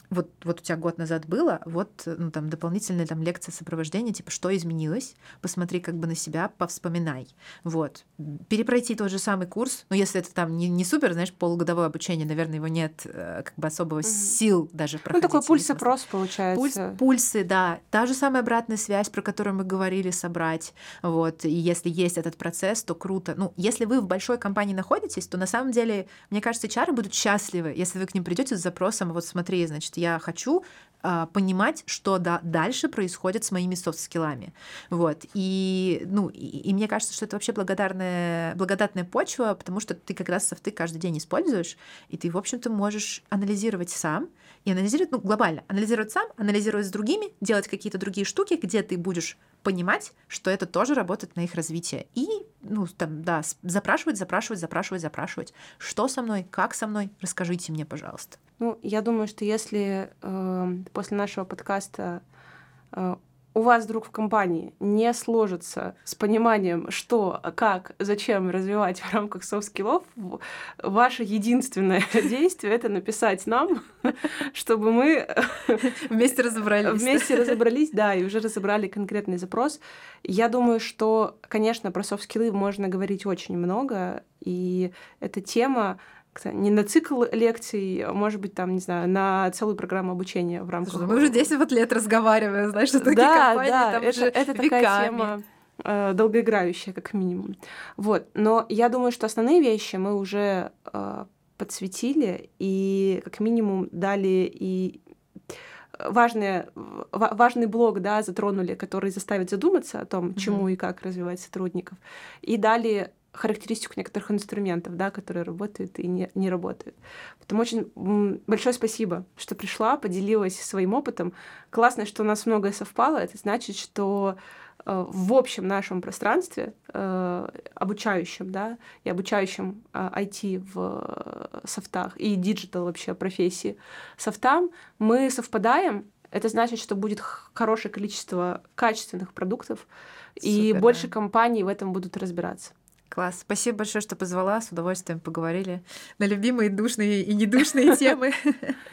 вот, вот у тебя год назад было, вот ну, там дополнительная там лекция сопровождения, типа, что изменилось, посмотри как бы на себя, повспоминай. Вот. Перепройти тот же самый курс, но если это там не, не супер, знаешь, полугодовое обучение, наверное, его нет э, как бы особого угу. сил даже проходить. Ну, такой пульс-опрос получается. Пульс, пульсы, да. Та же самая обратная связь, про которую мы говорили, собрать. Вот. И если есть этот процесс, то круто. Ну, если вы в большой компании находитесь, то на самом деле, мне кажется, HR будут счастливы, если вы к ним придете с запросом, вот смотри, значит, я хочу а, понимать, что да, дальше происходит с моими софт-скиллами. Вот. И, ну, и, и мне кажется, что это вообще благодарная, благодатная почва, потому что ты как раз софты каждый день используешь, и ты, в общем-то, можешь анализировать сам, и анализировать, ну, глобально, анализировать сам, анализировать с другими, делать какие-то другие штуки, где ты будешь понимать, что это тоже работает на их развитие. И, ну, там, да, запрашивать, запрашивать, запрашивать, запрашивать. Что со мной, как со мной, расскажите мне, пожалуйста. Ну, я думаю, что если э, после нашего подкаста э, у вас вдруг в компании не сложится с пониманием, что, как, зачем развивать в рамках софт-скиллов, ваше единственное *laughs* действие — это написать нам, *laughs* чтобы мы вместе разобрались. Вместе разобрались, да, и уже разобрали конкретный запрос. Я думаю, что, конечно, про софт-скиллы можно говорить очень много, и эта тема, не на цикл лекций, а может быть, там, не знаю, на целую программу обучения в рамках... мы уже 10 вот лет разговариваем, знаешь, что такие да, компании да, там это, это такая тема э, долгоиграющая, как минимум. Вот. Но я думаю, что основные вещи мы уже э, подсветили и как минимум дали и важный, важный блок да, затронули, который заставит задуматься о том, чему mm-hmm. и как развивать сотрудников, и дали характеристику некоторых инструментов, да, которые работают и не, не работают. Поэтому очень большое спасибо, что пришла, поделилась своим опытом. Классно, что у нас многое совпало. Это значит, что э, в общем нашем пространстве, э, обучающем, да, и обучающем э, IT в софтах и digital вообще профессии софтам, мы совпадаем. Это значит, что будет хорошее количество качественных продуктов, Супер, и больше да. компаний в этом будут разбираться. Класс. Спасибо большое, что позвала. С удовольствием поговорили на любимые душные и недушные *laughs* темы.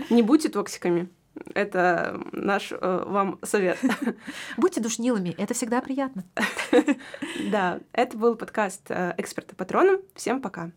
Не будьте токсиками. Это наш э, вам совет. *laughs* Будьте душнилами, это всегда приятно. *laughs* Да, это был подкаст э, «Эксперты патроном». Всем пока.